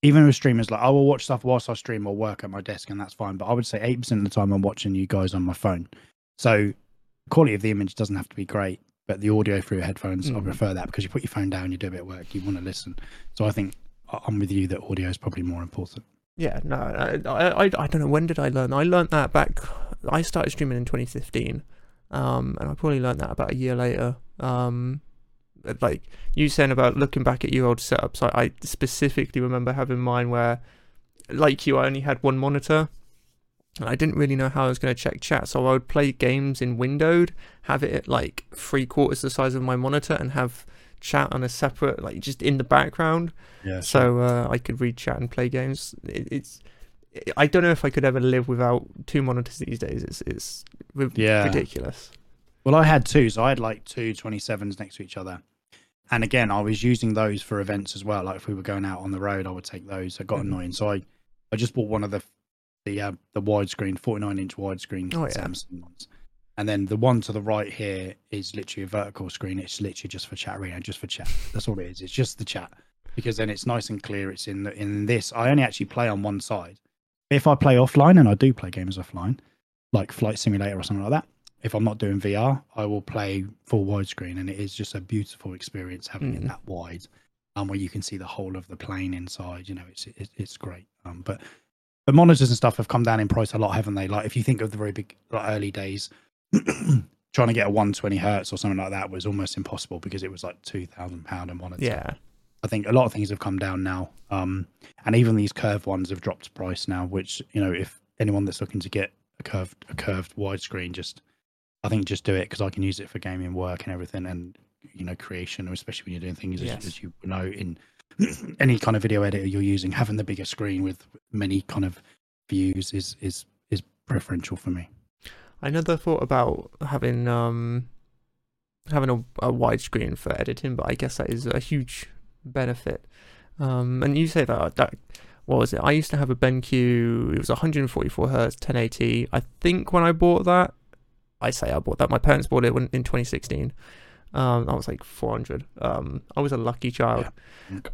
B: even with streamers, like I will watch stuff whilst I stream or work at my desk, and that's fine. But I would say eight percent of the time I'm watching you guys on my phone. So quality of the image doesn't have to be great, but the audio through headphones, I
A: Mm.
B: prefer that because you put your phone down, you do a bit of work, you want to listen. So I think I- I'm with you that audio is probably more important.
A: Yeah, no, I, I, I don't know. When did I learn? I learned that back. I started streaming in 2015, um, and I probably learned that about a year later. Um, like you saying about looking back at your old setups, I, I specifically remember having mine where, like you, I only had one monitor, and I didn't really know how I was going to check chat. So I would play games in windowed, have it at like three quarters the size of my monitor, and have chat on a separate, like just in the background
B: Yeah.
A: so uh, I could read chat and play games. It, it's I don't know if I could ever live without two monitors these days. It's it's ri-
B: Yeah.
A: ridiculous.
B: Well, I had two, so I had like two 27s next to each other. And again, I was using those for events as well. Like if we were going out on the road, I would take those. It got
A: Mhm.
B: annoying, so I, I just bought one of the the uh, the widescreen, 49 inch widescreen
A: Oh, yeah.
B: Samsung ones. And then the one to the right here is literally a vertical screen. It's literally just for Chatterino, just for chat. That's all it is. It's just the chat because then it's nice and clear. It's in the, in this. I only actually play on one side. If I play offline, and I do play games offline, like Flight Simulator or something like that, if I'm not doing VR, I will play full widescreen, and it is just a beautiful experience having it
A: Mm.
B: that wide, um, where you can see the whole of the plane inside. You know, it's it, it's great. Um, but but monitors and stuff have come down in price a lot, haven't they? Like if you think of the very big like, early days, trying to get a 120 hertz or something like that was almost impossible because it was like two thousand pound a monitor.
A: Yeah,
B: I think a lot of things have come down now, um, and even these curved ones have dropped price now. Which you know, if anyone that's looking to get a curved a curved widescreen, just I think just do it because I can use it for gaming, work, and everything, and you know, creation, especially when you're doing things
A: Yes.
B: as, as you know in any kind of video editor you're using. Having the bigger screen with many kind of views is is is preferential for me.
A: I never thought about having um having a, a widescreen for editing, but I guess that is a huge benefit. Um, and you say that that what was it? I used to have a BenQ. It was 144 hertz, 1080. I think when I bought that, I say I bought that. My parents bought it when, in 2016. Um, I was like 400. Um, I was a lucky child.
B: Okay.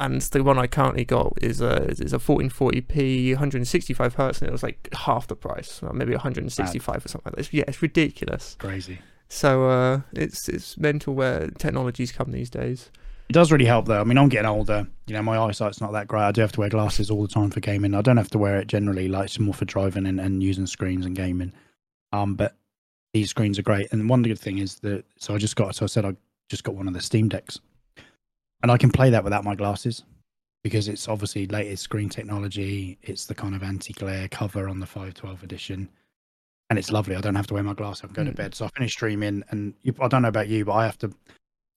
A: And the one I currently got is a is a 1440p, 165 hertz, and it was like half the price, maybe 165 or something like that. Yeah, it's ridiculous.
B: Crazy.
A: So uh, it's it's mental where technologies come these days.
B: It does really help though. I mean, I'm getting older. You know, my eyesight's not that great. I do have to wear glasses all the time for gaming. I don't have to wear it generally. Like it's more for driving and, and using screens and gaming. Um, but these screens are great. And one good thing is that so I just got so I said I just got one of the Steam decks, and I can play that without my glasses because it's obviously latest screen technology. It's the kind of anti-glare cover on the 512 edition. And it's lovely. I don't have to wear my glasses. I can go to
A: Mm.
B: bed. So I finish streaming, and you, I don't know about you, but I have to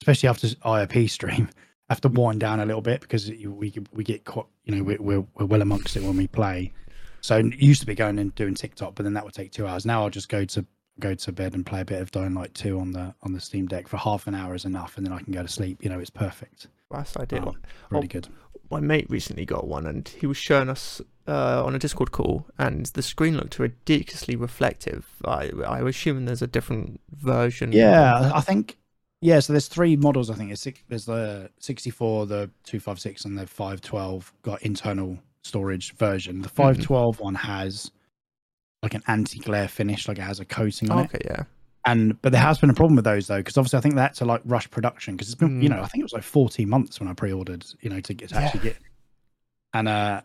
B: especially after IRP stream, have to wind down a little bit because we we get quite, you know we're, we're we're well amongst it when we play. So it used to be going and doing TikTok, but then that would take two hours. Now I'll just go to go to bed and play a bit of Dying Light two on the on the Steam Deck for half an hour is enough, and then I can go to sleep. You know, it's perfect.
A: That's ideal.
B: Um, really
A: Oh,
B: good.
A: my mate recently got one and he was showing us uh, on a Discord call and the screen looked ridiculously reflective. I I was assuming there's a different version.
B: Yeah, I think. Yeah, so there's three models. I think it's six, there's the 64, the 256, and the 512 got internal storage version. The 512 one has like an anti-glare finish, like it has a coating on it.
A: Okay, yeah.
B: And but there has been a problem with those though, because obviously I think that's to like rush production because it's been you
A: Mm.
B: know I think it was like 14 months when I pre-ordered you know to get to
A: Yeah.
B: actually get, and uh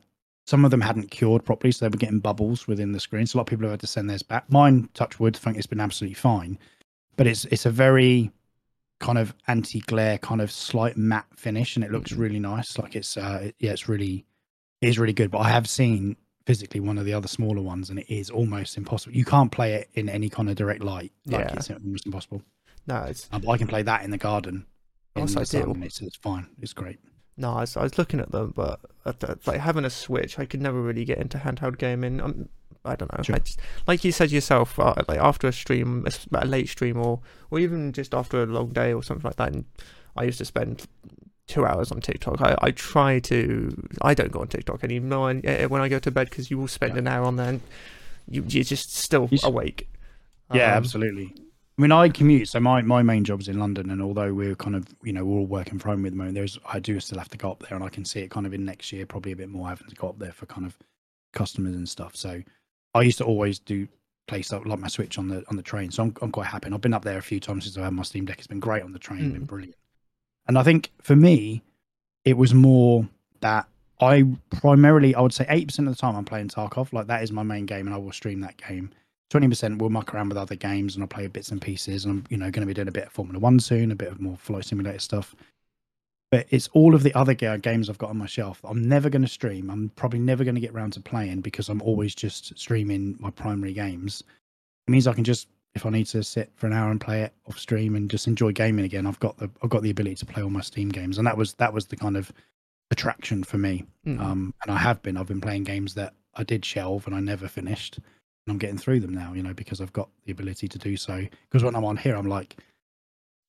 B: some of them hadn't cured properly, so they were getting bubbles within the screen. So a lot of people have had to send theirs back. Mine, touch wood, I think it's been absolutely fine, but it's it's a very kind of anti-glare, kind of slight matte finish, and it looks
A: Mhm.
B: really nice. Like it's uh yeah, it's really it is really good. But I have seen physically one of the other smaller ones, and it is almost impossible. You can't play it in any kind of direct light. Like
A: Yeah.
B: it's almost impossible.
A: No, it's
B: Um, but I can play that in the garden. In
A: That's
B: the sun, it's, it's fine. It's great.
A: no. I was, I was looking at them, but uh, like having a Switch, I could never really get into handheld gaming. Um, I don't know.
B: Sure.
A: Just, like you said yourself, uh, like after a stream, a late stream, or or even just after a long day or something like that. And I used to spend two hours on TikTok. I, I try to. I don't go on TikTok anymore uh, when I go to bed because you will spend
B: Yeah.
A: an hour on there and you you're just still
B: You
A: awake.
B: Yeah,
A: Um,
B: absolutely. I mean, I commute, so my, my main job's in London, and although we're kind of, you know, we're all working from home at the moment, there's I do still have to go up there, and I can see it kind of in next year, probably a bit more having to go up there for kind of customers and stuff. So I used to always do place stuff like my Switch on the on the train, so I'm I'm quite happy. And I've been up there a few times since I had my Steam Deck. It's been great on the train, been
A: Mm.
B: brilliant. And I think for me, it was more that I primarily, I would say, eight percent of the time I'm playing Tarkov. Like that is my main game, and I will stream that game. Twenty percent will muck around with other games, and I'll play bits and pieces. And I'm, you know, going to be doing a bit of Formula One soon, a bit of more flight simulator stuff. But it's all of the other games I've got on my shelf. that I'm never going to stream. I'm probably never going to get around to playing because I'm always just streaming my primary games. It means I can just, if I need to sit for an hour and play it off stream and just enjoy gaming again, I've got the I've got the ability to play all my Steam games, and that was that was the kind of attraction for me.
A: Mm.
B: Um, and I have been. I've been playing games that I did shelve and I never finished. And I'm getting through them now, you know, because I've got the ability to do so. Because when I'm on here, I'm like,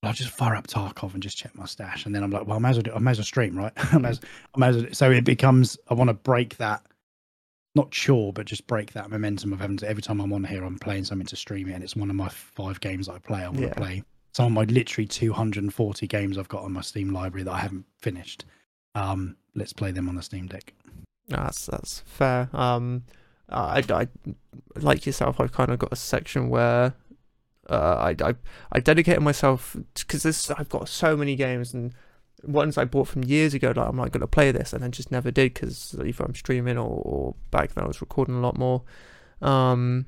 B: I'll just fire up Tarkov and just check my stash, and then I'm like, well, I may as well, do, I may as well stream, right? I may as, I may as well, so it becomes. I want to break that, not sure, but just break that momentum of having to. Every time I'm on here, I'm playing something to stream it, and it's one of my five games that I play. I want
A: Yeah.
B: to play some of my literally 240 games I've got on my Steam library that I haven't finished. Um, let's play them on the Steam Deck.
A: That's that's fair. Um, I, I like yourself. I've kind of got a section where uh, I I I dedicated myself because this I've got so many games and ones I bought from years ago. Like I'm like going to play this, and then just never did because either I'm streaming or, or back then I was recording a lot more. Um,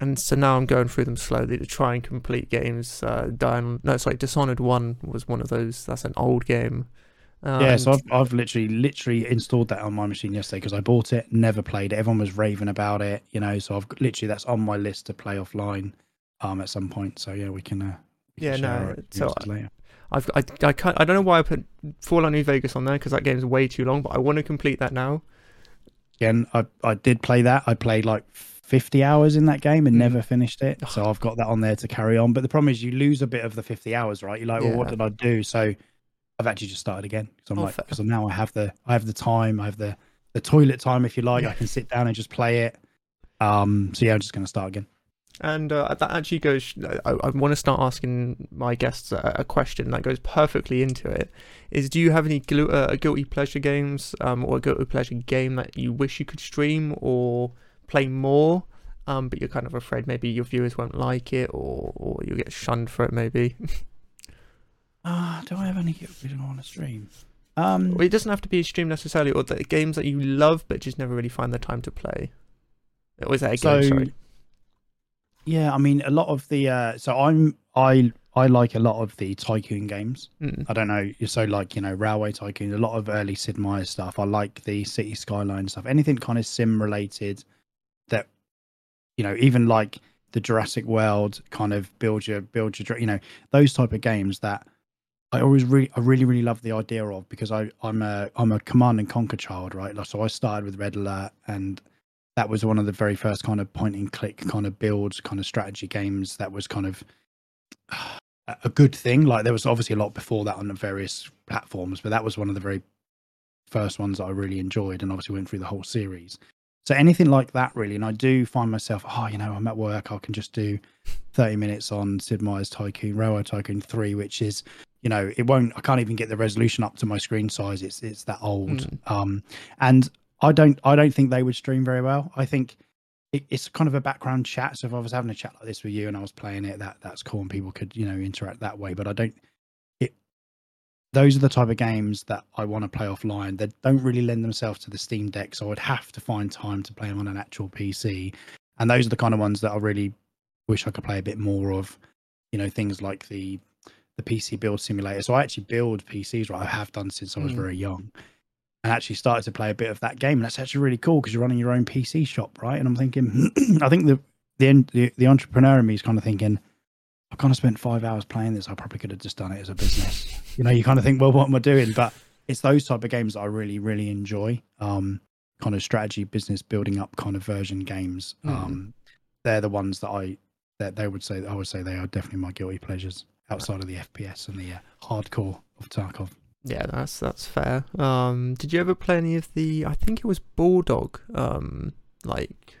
A: and so now I'm going through them slowly to try and complete games. Uh, Dying, no, sorry, Dishonored One was one of those. That's an old game. Uh,
B: yeah, so I've, I've literally literally installed that on my machine yesterday because I bought it, never played it. Everyone was raving about it, you know. So I've literally that's on my list to play offline um at some point. So yeah, we can. Uh, we
A: Yeah, no, so
B: later.
A: I've I I can't I don't know why I put Fallout New Vegas on there because that game's way too long, but I want to complete that now.
B: Again, I I did play that. I played like 50 hours in that game and
A: Mm.
B: never finished it. So I've got that on there to carry on. But the problem is you lose a bit of the 50 hours, right? You're like, well, what did I do? So I've actually just started again. So I'm
A: Oh,
B: like, because now I have the I have the time, I have the the toilet time, if you like. I can sit down and just play it. Um. So yeah, I'm just gonna start again.
A: And uh, that actually goes. I, I want to start asking my guests a, a question that goes perfectly into it. Is do you have any glu- uh, guilty pleasure games, um, or a guilty pleasure game that you wish you could stream or play more, um, but you're kind of afraid maybe your viewers won't like it, or or you'll get shunned for it, maybe.
B: Ah, do I have any we don't want to stream? Um.
A: Or it doesn't have to be a stream necessarily, or the games that you love but just never really find the time to play. Or is that a game? Sorry.
B: Yeah, I mean, a lot of the uh, so I'm I I like a lot of the tycoon games.
A: Mm.
B: I don't know. So like you know, Railway Tycoon, a lot of early Sid Meier stuff. I like the City Skyline stuff. Anything kind of sim related that you know, even like the Jurassic World kind of build your build your you know those type of games that I always really I really really love the idea of because I I'm a I'm a command and conquer child right like so I started with Red Alert and that was one of the very first kind of point and click kind of build kind of strategy games that was kind of a- a good thing. Like there was obviously a lot before that on the various platforms but that was one of the very first ones that I really enjoyed and obviously went through the whole series. So anything like that really and I do find myself oh you know I'm at work I can just do 30 minutes on Sid Meier's Tycoon Railroad Tycoon 3 which is you know it won't I can't even get the resolution up to my screen size. It's it's that old.
A: Mm.
B: um and I don't I don't think they would stream very well I think it, it's kind of a background chat so if I was having a chat like this with you and I was playing it that that's cool and people could you know interact that way but I don't it those are the type of games that I want to play offline that don't really lend themselves to the Steam Deck so I'd have to find time to play them on an actual PC and those are the kind of ones that I really wish I could play a bit more of you know things like the the PC build simulator. So I actually build PCs, right? I have done since I was
A: Mm.
B: very young, and actually started to play a bit of that game. And that's actually really cool because you're running your own PC shop, right? And I'm thinking, I think the the the, entrepreneur in me is kind of thinking, I kind of spent five hours playing this. I probably could have just done it as a business. you know, you kind of think, well, what am I doing? But it's those type of games that I really, really enjoy. Um, kind of strategy, business building up kind of version games.
A: Mm.
B: Um, they're the ones that I that they would say I would say they are definitely my guilty pleasures outside of the FPS and the uh, hardcore of Tarkov.
A: Yeah, that's that's fair. Um, did you ever play any of the? I think it was Bulldog. Um, like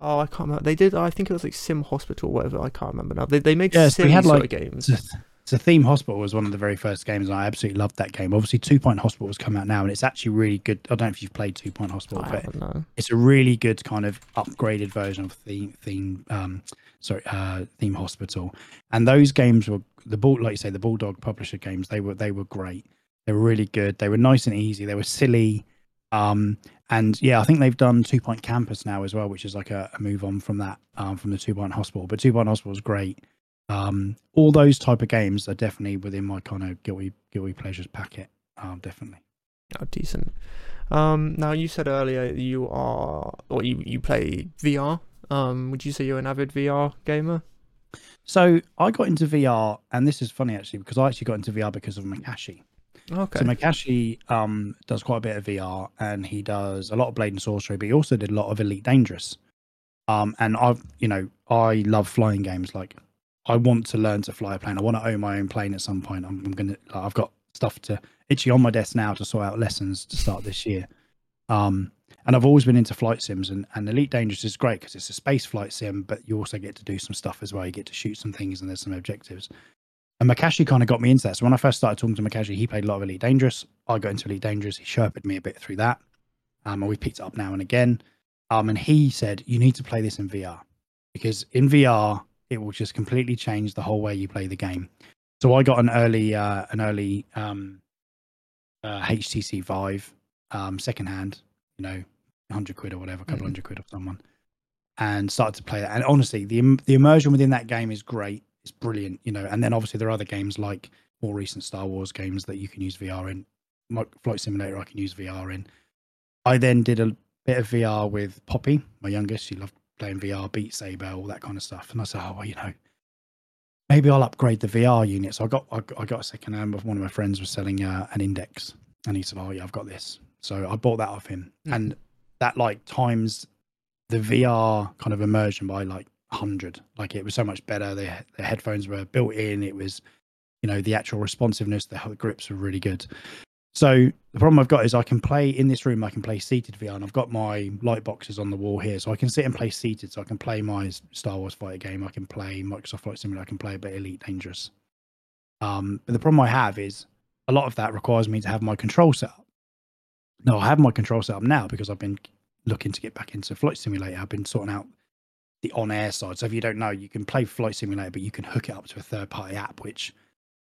A: Oh, I can't remember. They did. I think it was like Sim Hospital, or whatever. I can't remember now. They they made
B: we
A: silly
B: had,
A: sort
B: like,
A: of games.
B: So, so Theme Hospital was one of the very first games, and I absolutely loved that game. Obviously, Two Point Hospital has come out now, and it's actually really good. I don't know if you've played Two Point Hospital,
A: I
B: but it's a really good kind of upgraded version of Theme Theme. Um, sorry, uh, Theme Hospital, and those games were the bull, like you say, the Bulldog publisher games. They were they were great. They were really good. They were nice and easy. They were silly. Um, and yeah, I think they've done Two Point Campus now as well, which is like a, a move on from that, um, from the Two Point Hospital. But Two Point Hospital is great. Um, all those type of games are definitely within my kind of guilty guilty pleasures packet. Um, definitely.
A: Oh, decent. Um, now you said earlier you are, or you you play VR. Um, would you say you're an avid VR gamer?
B: So I got into VR, and this is funny actually because I actually got into VR because of Makashi.
A: Okay.
B: So Makashi um, does quite a bit of VR, and he does a lot of Blade and Sorcery, but he also did a lot of Elite Dangerous. Um, and I've, you know, I love flying games. Like, I want to learn to fly a plane. I want to own my own plane at some point. I'm, I'm gonna. Like, I've got stuff to itchy on my desk now to sort out lessons to start this year. Um, and I've always been into flight sims, and, and Elite Dangerous is great because it's a space flight sim, but you also get to do some stuff as well. You get to shoot some things, and there's some objectives. And Makashi kind of got me into that. So when I first started talking to Makashi, he played a lot of Elite Dangerous. I got into Elite Dangerous. He sherped me a bit through that. Um, and we picked it up now and again. Um, and he said, you need to play this in VR because in VR, it will just completely change the whole way you play the game. So I got an early, uh, an early um, uh, HTC Vive um, secondhand, you know, 100 quid or whatever, a couple
A: Mhm.
B: hundred quid off someone, and started to play that. And honestly, the the immersion within that game is great. It's brilliant, you know. And then obviously there are other games like more recent Star Wars games that you can use VR in. My Flight Simulator, I can use VR in. I then did a bit of VR with Poppy, my youngest. She loved playing VR, Beat Saber, all that kind of stuff. And I said, oh well, you know, maybe I'll upgrade the VR unit. So I got I got- I got a second hand. One of my friends was selling uh, an Index, and he said, oh yeah, I've got this. So I bought that off him,
A: Mhm.
B: and that like times the VR kind of immersion by like 100 like it was so much better. The, the headphones were built in. It was you know the actual responsiveness the, grips were really good. So the problem i've got is i can play in this room i can play seated vr and i've got my light boxes on the wall here. So i can sit and play seated. So i can play my star wars fighter game i can play microsoft flight simulator i can play a bit elite dangerous. Um but the problem i have is a lot of that requires me to have my control set up. No i have my control set up now because i've been looking to get back into flight simulator. I've been sorting out the on-air side. So if you don't know, you can play Flight Simulator, but you can hook it up to a third-party app, which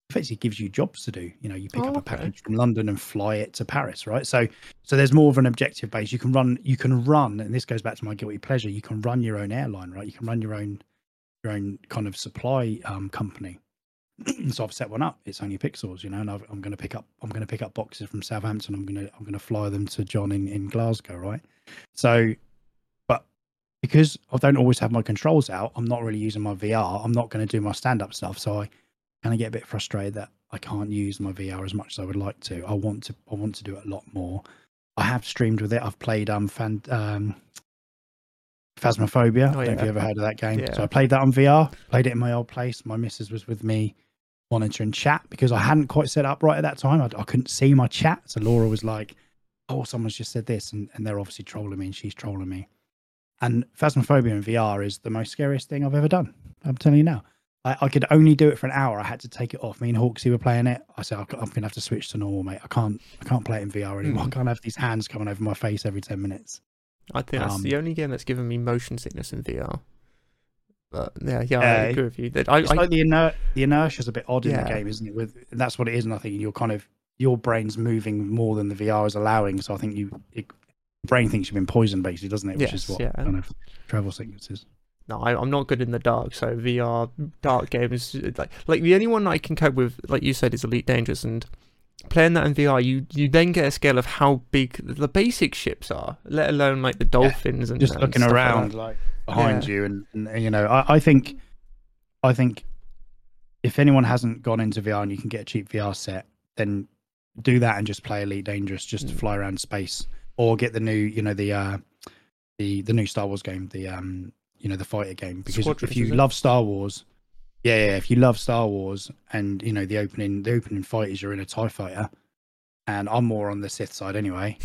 B: effectively gives you jobs to do. You know, you pick
A: Oh,
B: up a
A: okay.
B: package from London and fly it to Paris, right? So, so there's more of an objective base. You can run, you can run, and this goes back to my guilty pleasure. You can run your own airline, right? You can run your own, your own kind of supply um, company. so I've set one up. It's only Pixels, you know, and I've, I'm going to pick up, I'm going to pick up boxes from Southampton. I'm going to, I'm going to fly them to John in in Glasgow, right? So because I don't always have my controls out, I'm not really using my VR. I'm not going to do my stand up stuff. So I kind of get a bit frustrated that I can't use my VR as much as I would like to. I want to I want to do it a lot more. I have streamed with it. I've played um fan um Phasmophobia.
A: Oh,
B: I don't know if
A: yeah.
B: you ever heard of that game.
A: Yeah.
B: So I played that on VR, played it in my old place. My missus was with me monitoring chat because I hadn't quite set up right at that time. I, I couldn't see my chat. So Laura was like, Oh, someone's just said this and, and they're obviously trolling me and she's trolling me. And Phasmophobia in VR is the most scariest thing I've ever done. I'm telling you now. I, I could only do it for an hour. I had to take it off. Me and Hawksy were playing it. I said, I'm gonna have to switch to normal, mate. I can't, I can't play it in VR anymore. I
A: Mm.
B: can't have these hands coming over my face every ten minutes.
A: I think that's
B: Um,
A: the only game that's given me motion sickness in VR. But yeah, yeah, I
B: Uh,
A: agree with you. That I,
B: It's
A: I
B: like the iner- the inertia is a bit odd in the game, isn't it? With that's what it is, and I think you're kind of your brain's moving more than the VR is allowing. So I think you, it, brain thinks you've been poisoned, basically, doesn't it? Which
A: Yes,
B: is what
A: yeah.
B: kind of travel sickness is.
A: no, I, I'm not good in the dark. So VR dark games, like like the only one I can cope with, like you said, is Elite Dangerous, and playing that in VR, you you then get a scale of how big the basic ships are, let alone like the dolphins and
B: just
A: and
B: looking around like, behind
A: Yeah.
B: you and, and you know I, I think i think if anyone hasn't gone into vr and you can get a cheap vr set then do that and just play elite dangerous just to
A: Mm.
B: fly around space or get the new you know the uh the the new star wars game the um you know the fighter game because
A: Squadrons,
B: if you love star wars yeah, yeah if you love star wars and you know the opening the opening fight is you're in a tie fighter and i'm more on the sith side anyway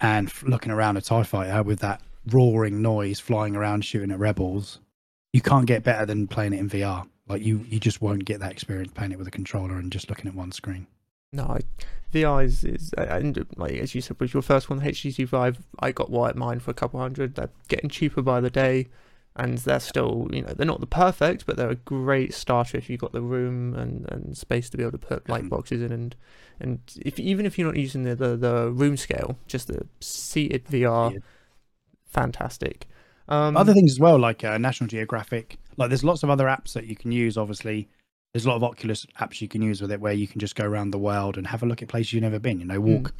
B: and looking around a tie fighter with that roaring noise flying around shooting at rebels, you can't get better than playing it in VR. Like you, you just won't get that experience playing it with a controller and just looking at one screen.
A: No, I, VR is, is and like as you said, was your first one, the HTC Vive. I got white mine for a couple hundred. They're getting cheaper by the day, and they're still, you know, they're not the perfect, but they're a great starter if you've got the room and, and space to be able to put light
B: Mm.
A: boxes in, and and if even if you're not using the the, the room scale, just the seated VR,
B: Yeah.
A: fantastic. Um,
B: other things as well, like uh, National Geographic. Like there's lots of other apps that you can use. Obviously, there's a lot of Oculus apps you can use with it, where you can just go around the world and have a look at places you've never been. You know, walk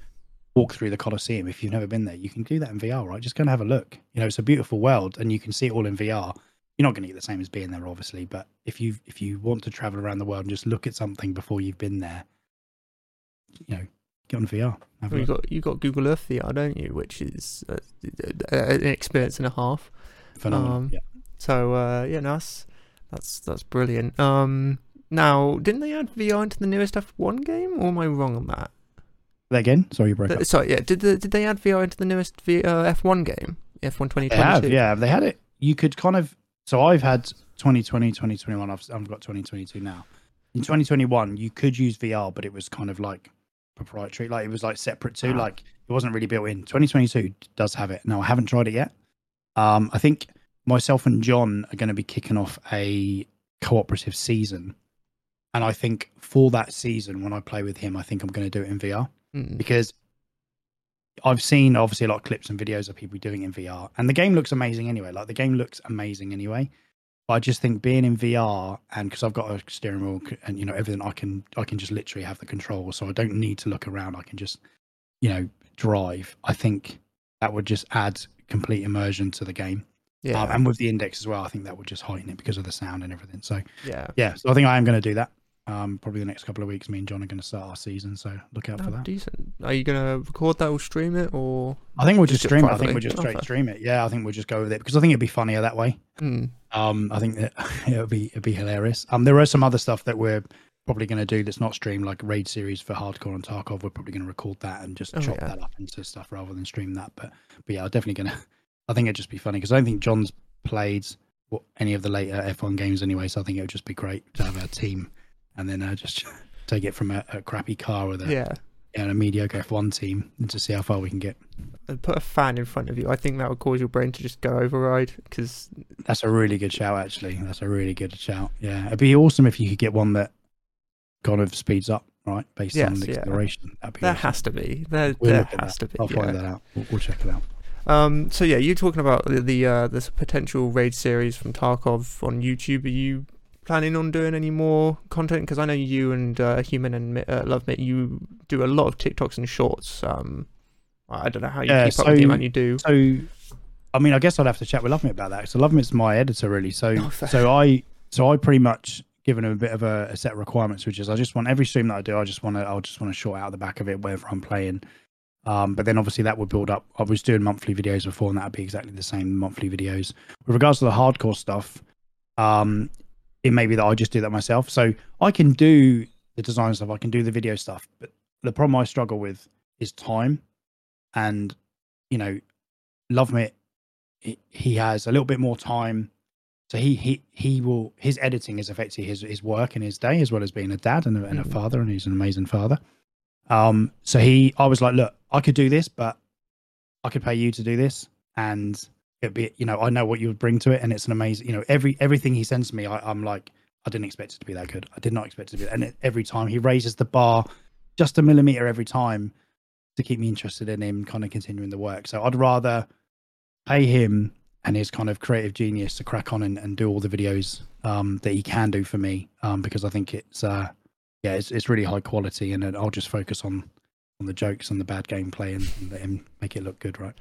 B: walk through the Colosseum if you've never been there. You can do that in VR, right? Just go and have a look. You know, it's a beautiful world, and you can see it all in VR. You're not going to get the same as being there, obviously, but if you if you want to travel around the world and just look at something before you've been there, you know, get on VR.
A: Well, you got you got Google Earth VR, don't you? Which is uh, an experience and a half.
B: Phenomenal.
A: um,
B: yeah.
A: So uh, yeah, no, that's that's that's brilliant. Um, now didn't they add VR into the newest F1 game, or am I wrong on that?
B: That again? Sorry, you broke
A: Th-
B: up.
A: sorry, yeah, did the, did they add VR into the newest v, uh, F1 game, F1 2022?
B: They have, yeah. They had it. You could kind of. So I've had 2020, 2021. I've, I've got 2022 now. In 2021, you could use VR, but it was kind of like proprietary. Like it was like separate too.
A: Ah.
B: Like it wasn't really built in. 2022 does have it. Now I haven't tried it yet. Um, I think myself and John are going to be kicking off a cooperative season, and I think for that season, when I play with him, I think I'm going to do it in VR
A: Mm.
B: because I've seen obviously a lot of clips and videos of people doing it in VR, and the game looks amazing anyway. Like the game looks amazing anyway. But I just think being in VR and because I've got a steering wheel and you know everything, I can I can just literally have the control, so I don't need to look around. I can just you know drive. I think that would just add complete immersion to the game,
A: Yeah,
B: um, and with the index as well, I think that would just heighten it because of the sound and everything. So
A: yeah.
B: yeah, so I think I am going to do that. Um, probably the next couple of weeks, me and John are going to start our season, so look out
A: Oh,
B: for that.
A: decent. Are you gonna record that or stream it or?
B: I think we'll just
A: Just
B: stream it. I think we'll just straight stream it. Yeah, I think we'll just go with it because I think it'd be funnier that way.
A: Mm.
B: Um, I think that it'll be it'll be hilarious. Um, there are some other stuff that we're probably going to do that's not streamed, like raid series for Hardcore and Tarkov. We're probably going to record that and just
A: Oh,
B: chop
A: yeah.
B: that up into stuff rather than stream that. But but yeah, I'm definitely going to. I think it'd just be funny because I don't think John's played any of the later F1 games anyway. So I think it would just be great to have a team and then uh, just take it from a, a crappy car with a,
A: Yeah,
B: and a mediocre F1 team and to see how far we can get.
A: and put a fan in front of you. I think that would cause your brain to just go override because
B: That's a really good shout, actually. That's a really good shout. Yeah, it'd be awesome if you could get one that kind of speeds up, right, based on
A: Yes,
B: the
A: yeah.
B: acceleration.
A: There
B: awesome.
A: has to be. There,
B: We'll
A: there has to be.
B: I'll
A: yeah.
B: find that out. We'll, we'll check it out.
A: Um, so yeah, you're talking about the, the uh, this potential raid series from Tarkov on YouTube. Are you planning on doing any more content? Because I know you and uh, Human and uh, Lovemit, you do a lot of TikToks and Shorts. Um, I don't know how you
B: Yeah,
A: keep up with the
B: so-
A: amount you do.
B: So, I mean, I guess I'd have to chat with Love Lovemit about that. So Lovemit's my editor, really. So,
A: Oh,
B: so I, so I pretty much given him a bit of a, a set of requirements, which is I just want every stream that I do, I just want to, I'll just want to short out the back of it wherever I'm playing. Um, but then obviously that would build up. I was doing monthly videos before, and that would be exactly the same monthly videos. With regards to the hardcore stuff, um, it may be that I just do that myself. So I can do the design stuff, I can do the video stuff, but the problem I struggle with is time. And you know, Lovemit, he, he has a little bit more time. So he he he will his editing is effectively his his work in his day as well as being a dad and a, and a
A: Mhm.
B: father, and he's an amazing father. Um, so he, I was like, look, I could do this, but I could pay you to do this, and it'd be, you know, I know what you would bring to it, and it's an amazing, you know, every everything he sends me, I, I'm like, I didn't expect it to be that good. I did not expect it to be, and it, every time he raises the bar just a millimeter every time to keep me interested in him, kind of continuing the work. So I'd rather pay him and his kind of creative genius to crack on and, and do all the videos um, that he can do for me, um, because I think it's, uh, yeah, it's, it's really high quality, and I'll just focus on on the jokes and the bad gameplay and, and let him make it look good, right?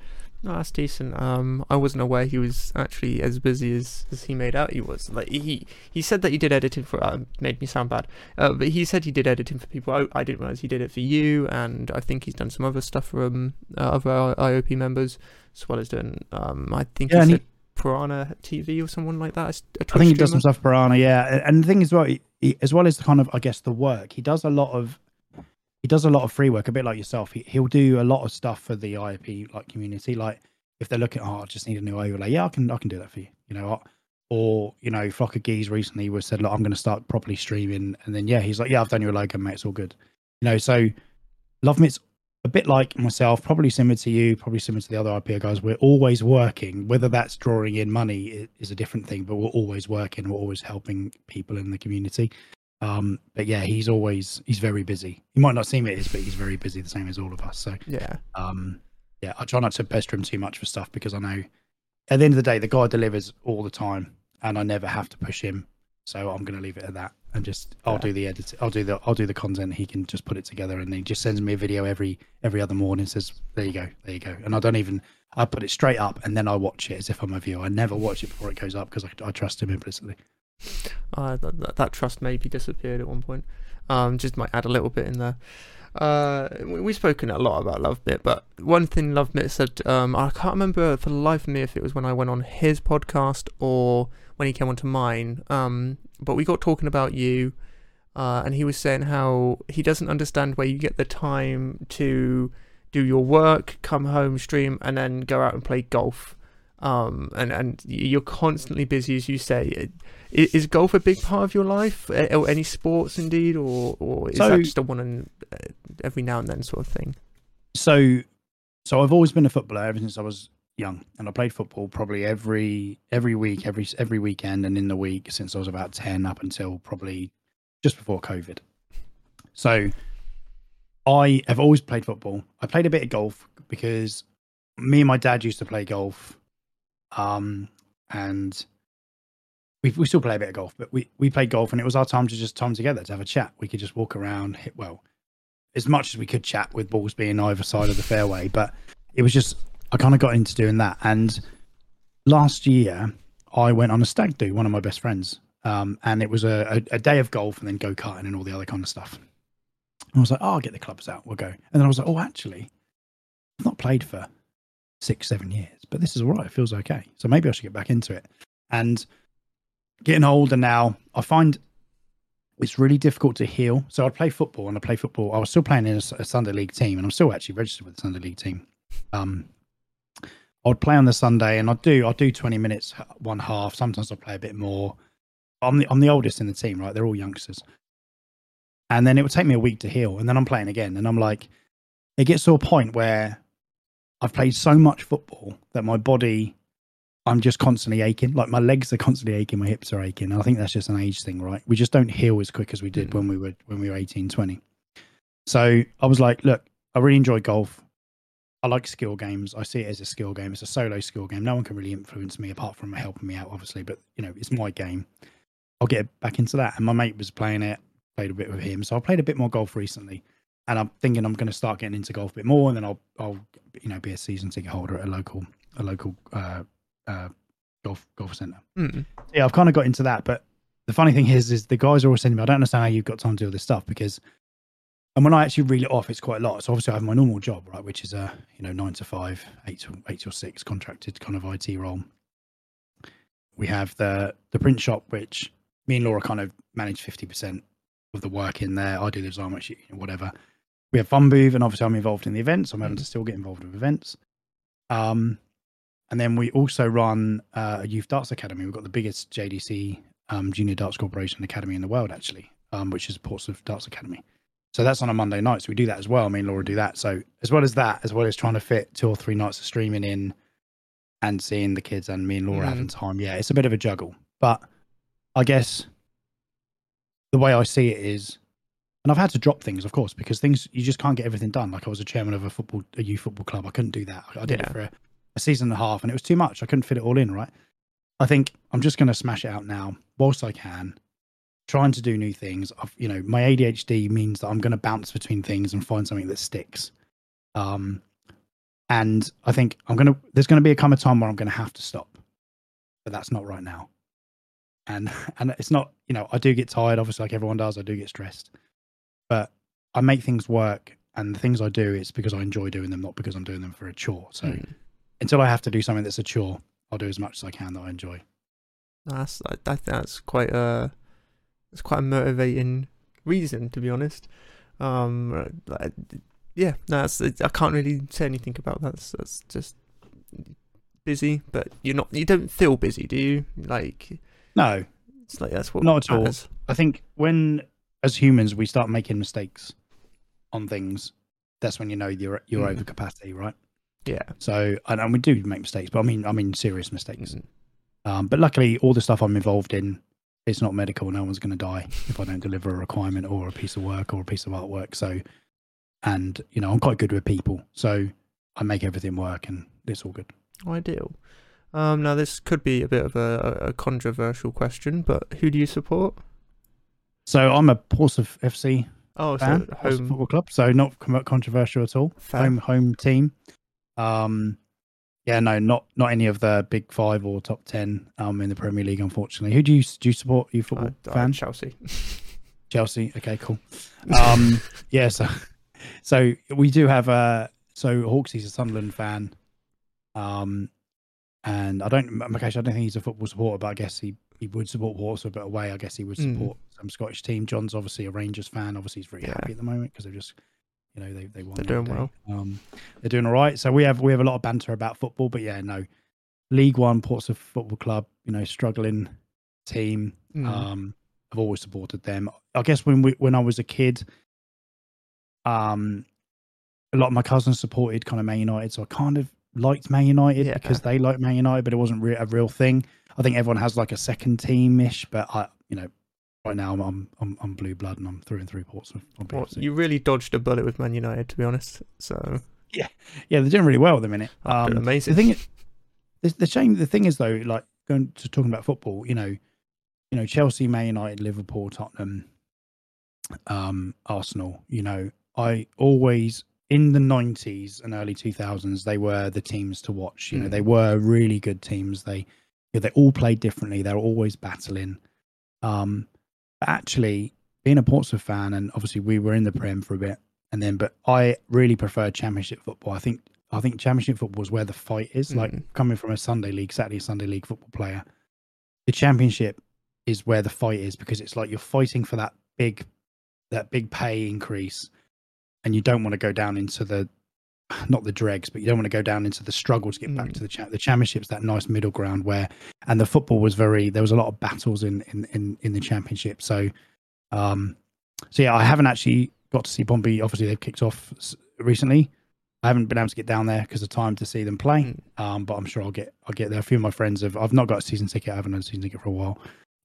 A: No, that's decent. Um, I wasn't aware he was actually as busy as, as he made out he was. Like he he said that he did editing for. Uh, made me sound bad. Uh, but he said he did editing for people. I, I didn't realize he did it for you, and I think he's done some other stuff for um uh, other IOP members as well as doing. Um, I think
B: Yeah,
A: he said Piranha TV or someone like that.
B: I think he does some stuff for Piranha, yeah. And the thing is, well, he, he, as well as the kind of, I guess, the work, he does a lot of, he does a lot of free work, a bit like yourself. He, he'll do a lot of stuff for the IOP like community. Like if they're looking, oh, I just need a new overlay. Yeah, I can I can do that for you. You know, or you know, Flock of Geese recently was said, look, I'm going to start properly streaming, and then yeah, he's like, yeah, I've done your logo, mate. It's all good. You know, so Lovemit's a bit like myself, probably similar to you, probably similar to the other IPO guys. We're always working. Whether that's drawing in money is a different thing, but we're always working. We're always helping people in the community. Um, but yeah, he's always he's very busy. You might not seem it is, but he's very busy, the same as all of us. So
A: yeah,
B: um, yeah, I try not to pester him too much for stuff because I know at the end of the day, the guy delivers all the time, and I never have to push him. So I'm going to leave it at that, and just I'll yeah. do the edit. I'll do the I'll do the content. He can just put it together, and he just sends me a video every every other morning. Says, "There you go, there you go," and I don't even I put it straight up, and then I watch it as if I'm a viewer. I never watch it before it goes up because I, I trust him implicitly.
A: Uh, that, that, trust maybe disappeared at one point. Um, just might add a little bit in there. Uh, we've spoken a lot about Lovemit, but one thing Lovemit said, um, I can't remember for the life of me if it was when I went on his podcast or when he came onto mine. Um, but we got talking about you, uh, and he was saying how he doesn't understand where you get the time to do your work, come home, stream, and then go out and play golf. Um, and and you're constantly busy, as you say. Is, is, golf a big part of your life, or any sports indeed, or or is so, that just a one and uh, every now and then sort of thing?
B: So, so I've always been a footballer ever since I was young, and I played football probably every every week, every every weekend, and in the week since I was about ten up until probably just before COVID. So, I have always played football. I played a bit of golf because me and my dad used to play golf, um, and we we still play a bit of golf, but we we played golf, and it was our time to just time together to have a chat. We could just walk around, hit well, as much as we could chat with balls being either side of the fairway, but it was just I kind of got into doing that. And last year, I went on a stag do, one of my best friends, um, and it was a, a, a, day of golf and then go karting and all the other kind of stuff. And I was like, oh, I'll get the clubs out, we'll go. And then I was like, oh, actually, I've not played for six, seven years, but this is all right. It feels okay. So maybe I should get back into it. And getting older now, I find it's really difficult to heal. So I'd play football and I play football. I was still playing in a, a Sunday league team and I'm still actually registered with the Sunday league team. Um, I'd play on the Sunday, and I'd do I'd do twenty minutes one half. Sometimes I'll play a bit more. I'm the I'm the oldest in the team, right? They're all youngsters, and then it would take me a week to heal, and then I'm playing again, and I'm like, it gets to a point where I've played so much football that my body, I'm just constantly aching. Like my legs are constantly aching, my hips are aching. And I think that's just an age thing, right? We just don't heal as quick as we did mm. when we were when we were 18, 20. So I was like, look, I really enjoy golf. I like skill games. I see it as a skill game. It's a solo skill game. No one can really influence me apart from helping me out, obviously. But you know, it's my game. I'll get back into that. And my mate was playing it. Played a bit with him, so I played a bit more golf recently. And I'm thinking I'm going to start getting into golf a bit more, and then I'll, I'll, you know, be a season ticket holder at a local, a local uh, uh, golf golf center. Mm. Yeah, I've kind of got into that. But the funny thing is, is the guys are always saying I don't understand how you've got time to do all this stuff because and when I actually reel it off, it's quite a lot. So obviously, I have my normal job, right, which is a you know nine to five, eight to eight to six contracted kind of IT role. We have the the print shop, which me and Laura kind of manage fifty percent of the work in there. I do the design, which whatever. We have Fun Booth, and obviously I'm involved in the events. So I'm having to still get involved with events. Um, and then we also run uh, a youth darts academy. We've got the biggest JDC um, Junior Darts Corporation Academy in the world, actually, um, which is Portsmouth Darts Academy. So that's on a Monday night. So we do that as well. Me and Laura do that. So as well as that, as well as trying to fit two or three nights of streaming in and seeing the kids and me and Laura mm. having time. Yeah, it's a bit of a juggle. But I guess the way I see it is, and I've had to drop things, of course, because things you just can't get everything done. Like I was a chairman of a football, a youth football club. I couldn't do that. I did yeah. it for a, a season and a half, and it was too much. I couldn't fit it all in. Right. I think I'm just going to smash it out now, whilst I can, trying to do new things. I've, you know, my ADHD means that I'm going to bounce between things and find something that sticks. Um, and I think I'm going to, there's going to be a come a time where I'm going to have to stop, but that's not right now. And, and it's not, you know, I do get tired, obviously, like everyone does. I do get stressed, but I make things work. And the things I do it's because I enjoy doing them, not because I'm doing them for a chore. So mm. until I have to do something that's a chore, I'll do as much as I can that I enjoy.
A: That's I, I think that's quite a it's quite a motivating reason, to be honest. Um, yeah, no, I can't really say anything about that. That's, that's just busy, but you're not. You don't feel busy, do you? Like
B: No,
A: it's like that's what
B: Not at all.
A: matters.
B: I think when as humans we start making mistakes on things, that's when you know you're you're
A: Mm.
B: over capacity, right?
A: Yeah.
B: So and, and we do make mistakes, but I mean I mean serious mistakes.
A: Mm.
B: Um, but luckily, all the stuff I'm involved in, it's not medical. No one's going to die if I don't deliver a requirement or a piece of work or a piece of artwork. So, and you know, I'm quite good with people, so I make everything work, and it's all good.
A: Ideal. Um, now this could be a bit of a, a controversial question, but who do you support?
B: So I'm a Portsmouth FC
A: Oh, so
B: fan, Portsmouth
A: home
B: football club. So not controversial at all.
A: fan.
B: Home home team. Um, yeah, no, not not any of the big five or top ten um in the Premier League, unfortunately. Who do you do you support? You football
A: Uh, uh,
B: fan?
A: Chelsea.
B: Chelsea. Okay, cool. Um, yeah, so so we do have a so Hawksy's a Sunderland fan. Um, and I don't, Makesh, I don't think he's a football supporter, but I guess he he would support Portsmouth, but away, I guess he would
A: Mm.
B: Support some Scottish team. John's obviously a Rangers fan. Obviously, he's very
A: Yeah.
B: happy at the moment because they've just, you know, they they won.
A: They're doing
B: day. Um, they're doing all right. So we have we have a lot of banter about football, but yeah, no, League One Portsmouth Football Club, you know, struggling team.
A: Mm.
B: Um, I've always supported them. I guess when we when I was a kid, um, a lot of my cousins supported kind of Man United, so I kind of liked Man United
A: Yeah.
B: because they liked Man United, but it wasn't re- a real thing. I think everyone has like a second team ish, but I, you know, right now I'm I'm I'm, I'm blue blood and I'm through and through Portsmouth.
A: Well, you really dodged a bullet with Man United, to be honest. So
B: yeah, yeah, they're doing really well at the minute. Um,
A: amazing.
B: the thing, is- the, the shame, the thing is though, like going to talking about football, you know, you know, Chelsea, Man United, Liverpool, Tottenham, um, Arsenal. You know, I always in the nineties and early two thousands, they were the teams to watch. You know,
A: Mm.
B: they were really good teams. They, yeah, they all played differently. They were always battling. Um, but actually, being a Portsmouth fan, and obviously we were in the Prem for a bit, and then, but I really prefer Championship football. I think I think Championship football is where the fight is. Like
A: Mm.
B: coming from a Sunday league, Saturday Sunday league football player, the Championship is where the fight is because it's like you're fighting for that big, that big pay increase, and you don't want to go down into the, not the dregs, but you don't want to go down into the struggle to get back
A: Mm.
B: to the champ. The Championship's that nice middle ground where, and the football was very. There was a lot of battles in in in, in the Championship. So, um, so yeah, I haven't actually got to see Pompey. Obviously, they've kicked off recently. I haven't been able to get down there because of time to see them play.
A: Mm.
B: Um, but I'm sure I'll get I'll get there. A few of my friends have. I've not got a season ticket. I haven't had a season ticket for a while.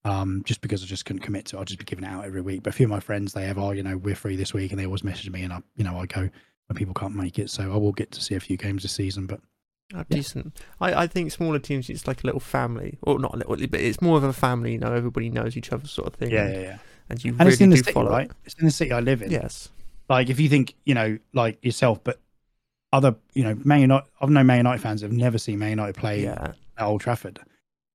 B: Um, just because I just couldn't commit to. it. I'll just be giving it out every week. But a few of my friends they have. Oh, you know, we're free this week, and they always message me, and I, you know, I go when people can't make it. So I will get to see a few games this season. But
A: Oh, decent. I, I think smaller teams it's like a little family, or not a little, but it's more of a family. You know, everybody knows each other, sort of thing.
B: yeah, yeah, yeah.
A: and you
B: And
A: really
B: it's in the
A: do
B: city,
A: follow.
B: right? It's in the city I live in.
A: Yes.
B: Like if you think, you know, like yourself, but other, you know, Man United. I've known Man United fans have never seen Man United play
A: Yeah.
B: at Old Trafford.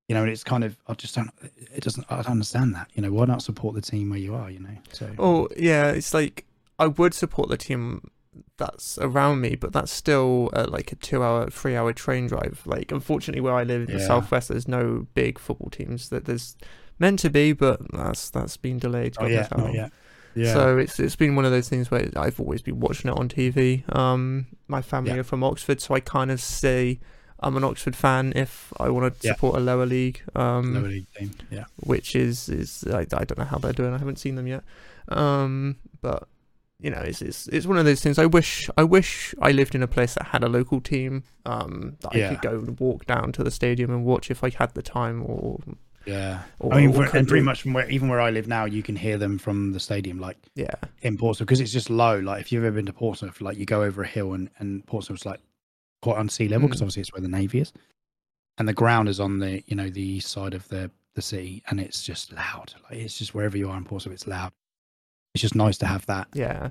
B: You know, and it's kind of I just don't. It doesn't. I don't understand that. You know, why not support the team where you are? You know, so
A: Oh, yeah. It's like I would support the team that's around me, but that's still uh, like a two-hour, three-hour train drive. Like, unfortunately, where I live in the
B: Yeah.
A: southwest, there's no big football teams. That there's meant to be, but that's that's been delayed.
B: oh yeah,
A: knows how
B: not yet. Yeah,
A: So it's it's been one of those things where I've always been watching it on TV. Um, my family
B: Yeah.
A: are from Oxford, so I kind of say I'm an Oxford fan if I want to
B: Yeah.
A: support a lower league. Um,
B: lower league team. Yeah,
A: which is is I, I don't know how they're doing. I haven't seen them yet. Um, but you know, it's it's it's one of those things. I wish I wish I lived in a place that had a local team. Um, that I could go and walk down to the stadium and watch if I had the time or.
B: yeah.
A: or
B: I mean,
A: or
B: and pretty much from where even where I live now, you can hear them from the stadium, like
A: yeah,
B: in Portsmouth, because it's just low. Like if you've ever been to Portsmouth, like you go over a hill and and Portsmouth's like quite on sea level because
A: Mm.
B: obviously it's where the navy is, and the ground is on the you know the east side of the the city, and it's just loud. Like it's just wherever you are in Portsmouth, it's loud. It's just nice to have that
A: yeah,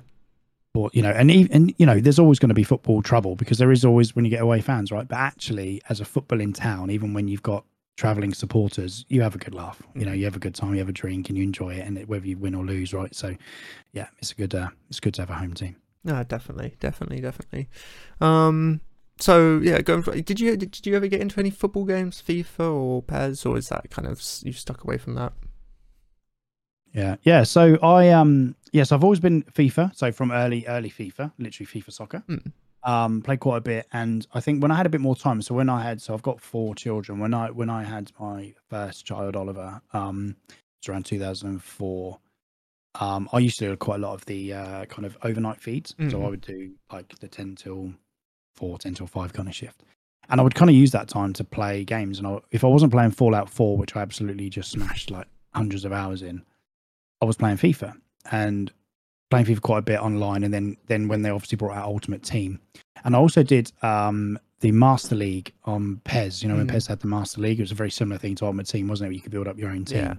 B: But you know, and even and, you know, there's always going to be football trouble because there is always when you get away fans, right? But actually, as a football in town, even when you've got traveling supporters, you have a good laugh. You know, you have a good time, you have a drink, and you enjoy it, and it, whether you win or lose, right? So, yeah, it's a good, uh, it's good to have a home team.
A: no, definitely, definitely, definitely. Um, so yeah, going for, did you did you ever get into any football games, FIFA or PES, or is that kind of you stuck away from that?
B: Yeah, yeah. So I um yes, I've always been FIFA. So from early early FIFA, literally FIFA soccer.
A: Mm.
B: Um, played quite a bit, and I think when I had a bit more time. So when I had, so I've got four children. When I when I had my first child, Oliver, um, it's around 2004. Um, I used to do quite a lot of the uh, kind of overnight feeds. So I
A: Mhm.
B: would do like the 10 till 4, 10 till 5 kind of shift. And I would kind of use that time to play games. And I, if I wasn't playing Fallout 4, which I absolutely just smashed like hundreds of hours in, I was playing FIFA and playing FIFA quite a bit online. And then, then when they obviously brought out Ultimate Team, and I also did um, the Master League on PES. You know, when
A: Mm.
B: PES had the Master League, it was a very similar thing to Ultimate Team, wasn't it? Where you could build up your own team.
A: Yeah.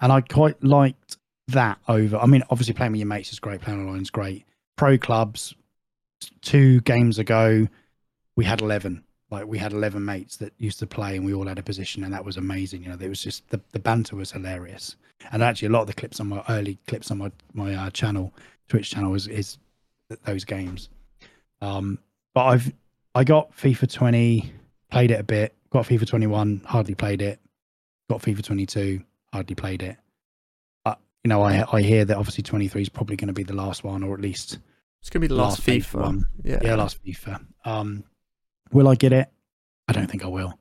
B: And I quite liked that over. I mean, obviously playing with your mates is great. Playing online is great. Pro clubs. Two games ago, we had eleven. Like we had eleven mates that used to play, and we all had a position, and that was amazing. You know, it was just the, the banter was hilarious. And actually, a lot of the clips on my early clips on my my uh, channel, Twitch channel, is is those games. Um, but I've I got FIFA 20, played it a bit. Got FIFA 21, hardly played it. Got FIFA 22, hardly played it. But you know, I I hear that obviously 23 is probably going to be the last one, or at least
A: It's gonna be the last,
B: Last
A: FIFA.
B: FIFA one.
A: Yeah.
B: yeah, last FIFA. Um, will I get it? I don't think I will,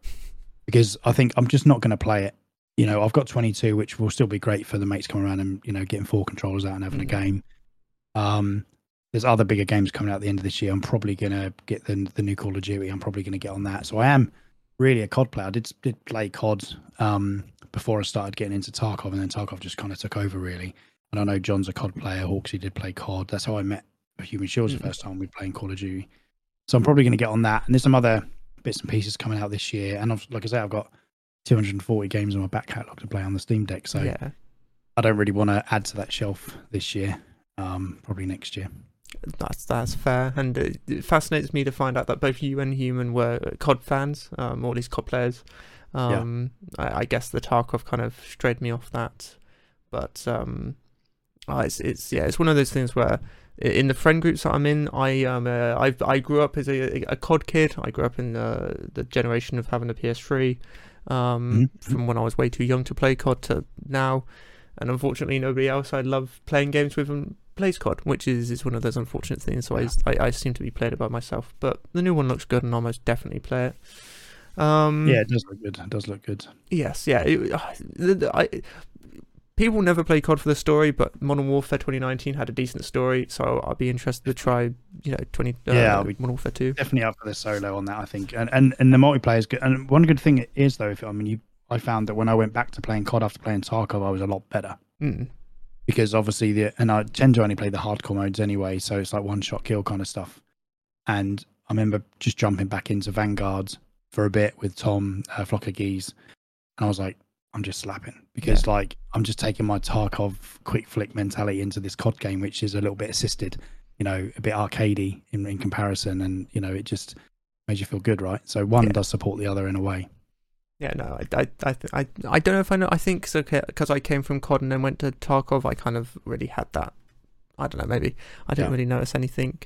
B: because I think I'm just not going to play it. You know, I've got 22, which will still be great for the mates coming around and you know getting four controllers out and having
A: Mm.
B: a game. Um, there's other bigger games coming out at the end of this year. I'm probably going to get the the new Call of Duty. I'm probably going to get on that. So I am really a COD player. I did did play COD um, before I started getting into Tarkov, and then Tarkov just kind of took over really. And I know John's a COD player. Hawksy did play COD. That's how I met Human Shields
A: Mm.
B: the first time we playing Call of Duty. So I'm probably going to get on that. And there's some other bits and pieces coming out this year. And I've, like I say, I've got 240 games on my back catalogue to play on the Steam Deck. So
A: yeah.
B: I don't really want to add to that shelf this year. Um, probably next year.
A: That's that's fair, and it, fascinates me to find out that both you and Human were COD fans, um, or at least COD players. Um, I, I guess the Tarkov kind of strayed me off that, but um, uh, it's it's yeah, it's one of those things where in the friend groups that I'm in, I um uh, I I grew up as a, a COD kid. I grew up in the the generation of having a PS3, um,
B: Mhm.
A: from when I was way too young to play COD to now, and unfortunately nobody else I love playing games with and plays COD, which is is one of those unfortunate things. So I, I I seem to be playing it by myself, but the new one looks good, and I'll most definitely play it. Um,
B: Yeah, it does look good. It does look good.
A: Yes, yeah. It, I, I, people never play COD for the story, but Modern Warfare 2019 had a decent story, so I'll be interested to try, you know, 20 uh,
B: Yeah,
A: Modern Warfare 2.
B: Definitely up for the solo on that, I think. And and, and the multiplayer is good. And one good thing is though, if I mean, you, I found that when I went back to playing COD after playing Tarkov, I was a lot better.
A: Mm.
B: because obviously the and I tend to only play the hardcore modes anyway, so it's like one shot kill kind of stuff. And I remember just jumping back into Vanguard for a bit with Tom uh, Flock of Geese, and I was like, I'm just slapping because like I'm just taking my Tarkov quick flick mentality into this COD game, which is a little bit assisted, you know, a bit arcadey in, in comparison, and you know it just makes you feel good, right? So one
A: Yeah.
B: does support the other in a way.
A: Yeah, no, I, I, I, I, I don't know if I know. I think so because I came from COD and then went to Tarkov. I kind of really had that. I don't know. Maybe I didn't
B: Yeah.
A: really notice anything.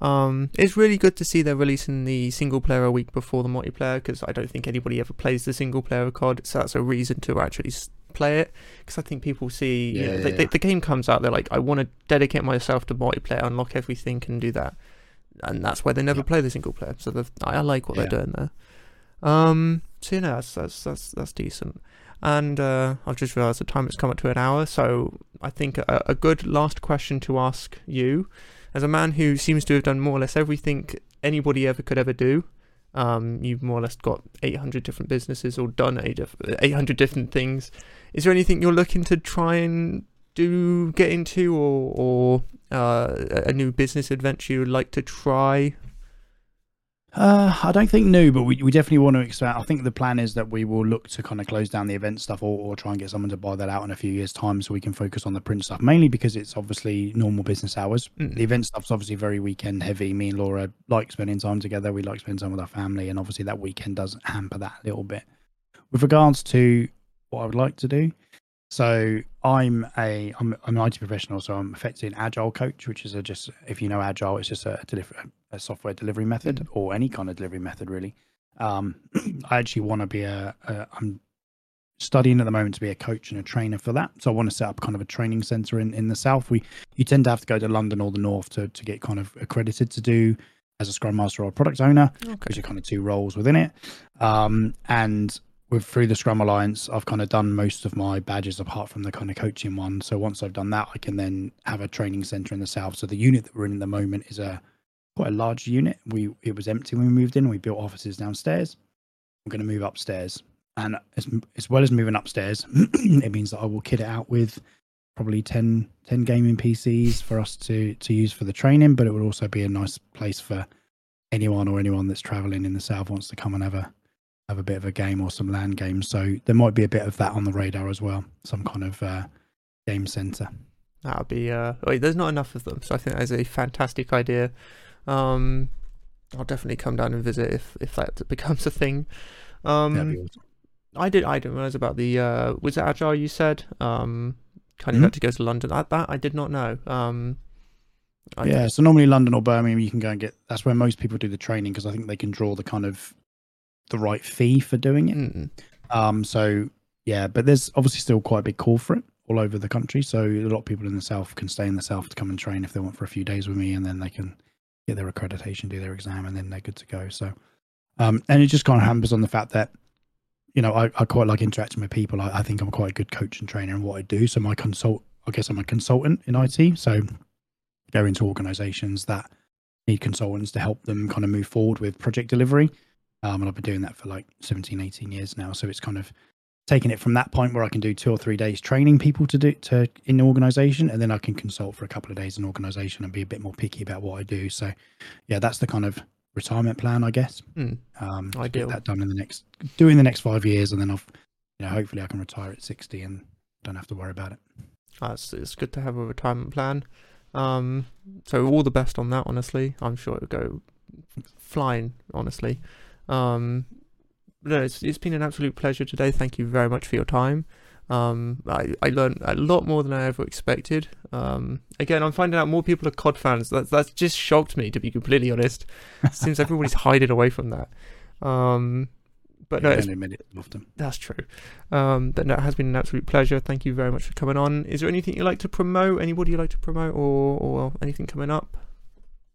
A: Um, it's really good to see they're releasing the single player a week before the multiplayer because I don't think anybody ever plays the single player of COD, so that's a reason to actually play it. Because I think people see you know,
B: Yeah,
A: the,
B: yeah,
A: the, the game comes out, they're like, I want to dedicate myself to multiplayer, unlock everything, and do that, and that's why they never
B: Yeah.
A: play the single player. So I, I like what
B: Yeah.
A: they're doing there. Um, so you know, that's that's that's, that's decent. And uh, I've just realised the time has come up to an hour, so I think a, a good last question to ask you, as a man who seems to have done more or less everything anybody ever could ever do. Um, you've more or less got 800 different businesses or done 800 different things. Is there anything you're looking to try and do, get into, or, or uh, a new business adventure you'd like to try?
B: Uh, I don't think new, but we, we definitely want to expand. I think the plan is that we will look to kind of close down the event stuff or, or try and get someone to buy that out in a few years' time so we can focus on the print stuff, mainly because it's obviously normal business hours.
A: Mm.
B: The event stuff's obviously very weekend heavy. Me and Laura like spending time together. We like spending time with our family, and obviously that weekend does hamper that a little bit. With regards to what I would like to do, so I'm a I'm, I'm an IT professional, so I'm effectively an agile coach, which is a just if you know agile, it's just a, deliver, a software delivery method or any kind of delivery method really. Um, I actually want to be a, a I'm studying at the moment to be a coach and a trainer for that. So I want to set up kind of a training center in, in the south. We you tend to have to go to London or the north to, to get kind of accredited to do as a Scrum Master or a product owner,
A: Okay.
B: which are kind of two roles within it. Um, and with through the Scrum Alliance, I've kind of done most of my badges apart from the kind of coaching one. So once I've done that, I can then have a training center in the south. So the unit that we're in at the moment is a quite a large unit. We it was empty when we moved in. We built offices downstairs. I'm going to move upstairs, and as as well as moving upstairs, it means that I will kit it out with probably 10, 10 gaming PCs for us to to use for the training. But it would also be a nice place for anyone or anyone that's traveling in the south wants to come and have a have a bit of a game or some LAN games. So there might be a bit of that on the radar as well. Some kind of uh, game center.
A: That would be. Uh, wait, there's not enough of them, so I think that's a fantastic idea. Um, I'll definitely come down and visit if if that becomes a thing. Um,
B: awesome.
A: I did. I didn't realize about the. Uh, was it agile? You said. Um, kind of
B: Mhm.
A: had to go to London. That, that I did not know. Um, I,
B: yeah, so normally London or Birmingham, you can go and get. That's where most people do the training because I think they can draw the kind of the right fee for doing it.
A: Mm,
B: Um, so yeah, but there's obviously still quite a big call for it all over the country. So a lot of people in the south can stay in the south to come and train if they want for a few days with me, and then they can get their accreditation, do their exam, and then they're good to go. So, um, and it just kind of hampers on the fact that you know I, I quite like interacting with people. I, I think I'm quite a good coach and trainer in what I do. So my consult, I guess I'm a consultant in IT. So go into organisations that need consultants to help them kind of move forward with project delivery. Um, and I've been doing that for like 17, 18 years now. So it's kind of taking it from that point where I can do two or three days training people to do to in the organization, and then I can consult for a couple of days in organization and be a bit more picky about what I do. So yeah, that's the kind of retirement plan, I guess.
A: mm.
B: Um,
A: Ideal.
B: Get that done in the next doing the next five years, and then I've you know hopefully I can retire at 60 and don't have to worry about it.
A: That's it's good to have a retirement plan. Um, so all the best on that. Honestly, I'm sure it'll go flying. Honestly, um, no, it's it's been an absolute pleasure today. Thank you very much for your time. Um, I, I learned a lot more than I ever expected. Um, again, I'm finding out more people are COD fans. That's that's just shocked me to be completely honest. Seems everybody's hiding away from that. Um, but no, it's
B: it often.
A: that's true. Um, but no, it has been an absolute pleasure. Thank you very much for coming on. Is there anything you'd like to promote? Anybody you'd like to promote, or or anything coming up?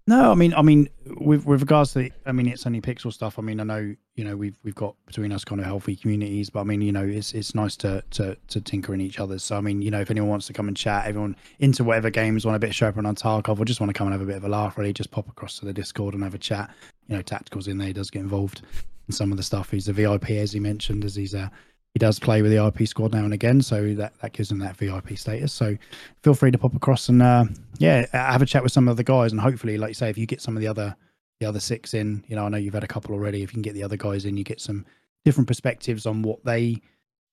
B: No, I mean, I mean, with with regards to, the, I mean, it's only pixel stuff. I mean, I know, you know, we've we've got between us kind of healthy communities, but I mean, you know, it's it's nice to to to tinker in each other's. So I mean, you know, if anyone wants to come and chat, everyone into whatever games want a bit of Sherpa on Tarkov, or just want to come and have a bit of a laugh, really, just pop across to the Discord and have a chat. You know, tacticals in there he does get involved in some of the stuff. He's a VIP, as he mentioned, as he's a he does play with the IP squad now and again, so that that gives him that VIP status. So feel free to pop across and uh, yeah, have a chat with some of the guys, and hopefully, like you say, if you get some of the other the other six in, you know, I know you've had a couple already. If you can get the other guys in, you get some different perspectives on what they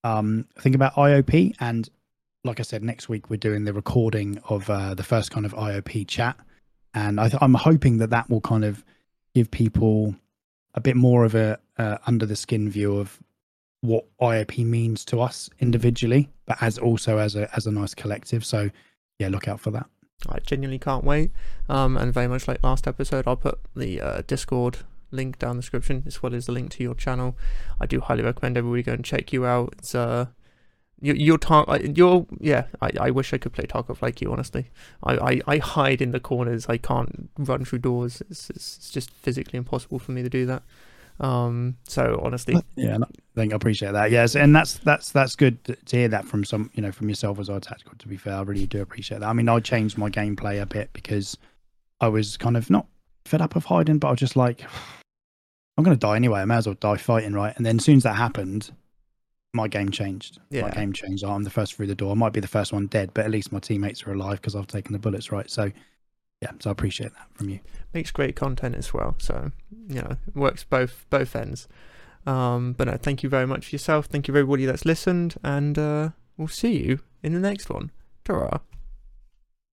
B: um, think about IOP. And like I said, next week we're doing the recording of uh, the first kind of IOP chat, and I th- I'm hoping that that will kind of give people a bit more of a uh, under the skin view of what IOP means to us individually, but as also as a as a nice collective. So yeah, look out for that.
A: I genuinely can't wait. Um, and very much like last episode, I'll put the uh, Discord link down the description as well as the link to your channel. I do highly recommend everybody go and check you out. It's uh, you, you're tar- uh, you're yeah. I, I wish I could play Tarkov like you. Honestly, I, I, I hide in the corners. I can't run through doors. It's, it's it's just physically impossible for me to do that. Um, so honestly,
B: Yeah, and I think I appreciate that. Yes, and that's that's that's good to to hear that from some, you know, from yourself as our tactical. To be fair, I really do appreciate that. I mean, I changed my gameplay a bit because I was kind of not fed up of hiding, but I was just like, I'm going to die anyway. I may as well die fighting, right? And then as soon as that happened, my game changed.
A: Yeah.
B: My game changed. I'm the first through the door. I might be the first one dead, but at least my teammates are alive because I've taken the bullets, right? So, yeah, so I appreciate that from you.
A: makes great content as well. So you know, works both both ends. Um, but no, thank you very much for yourself. Thank you everybody that's listened, and uh, we'll see you in the next one. ta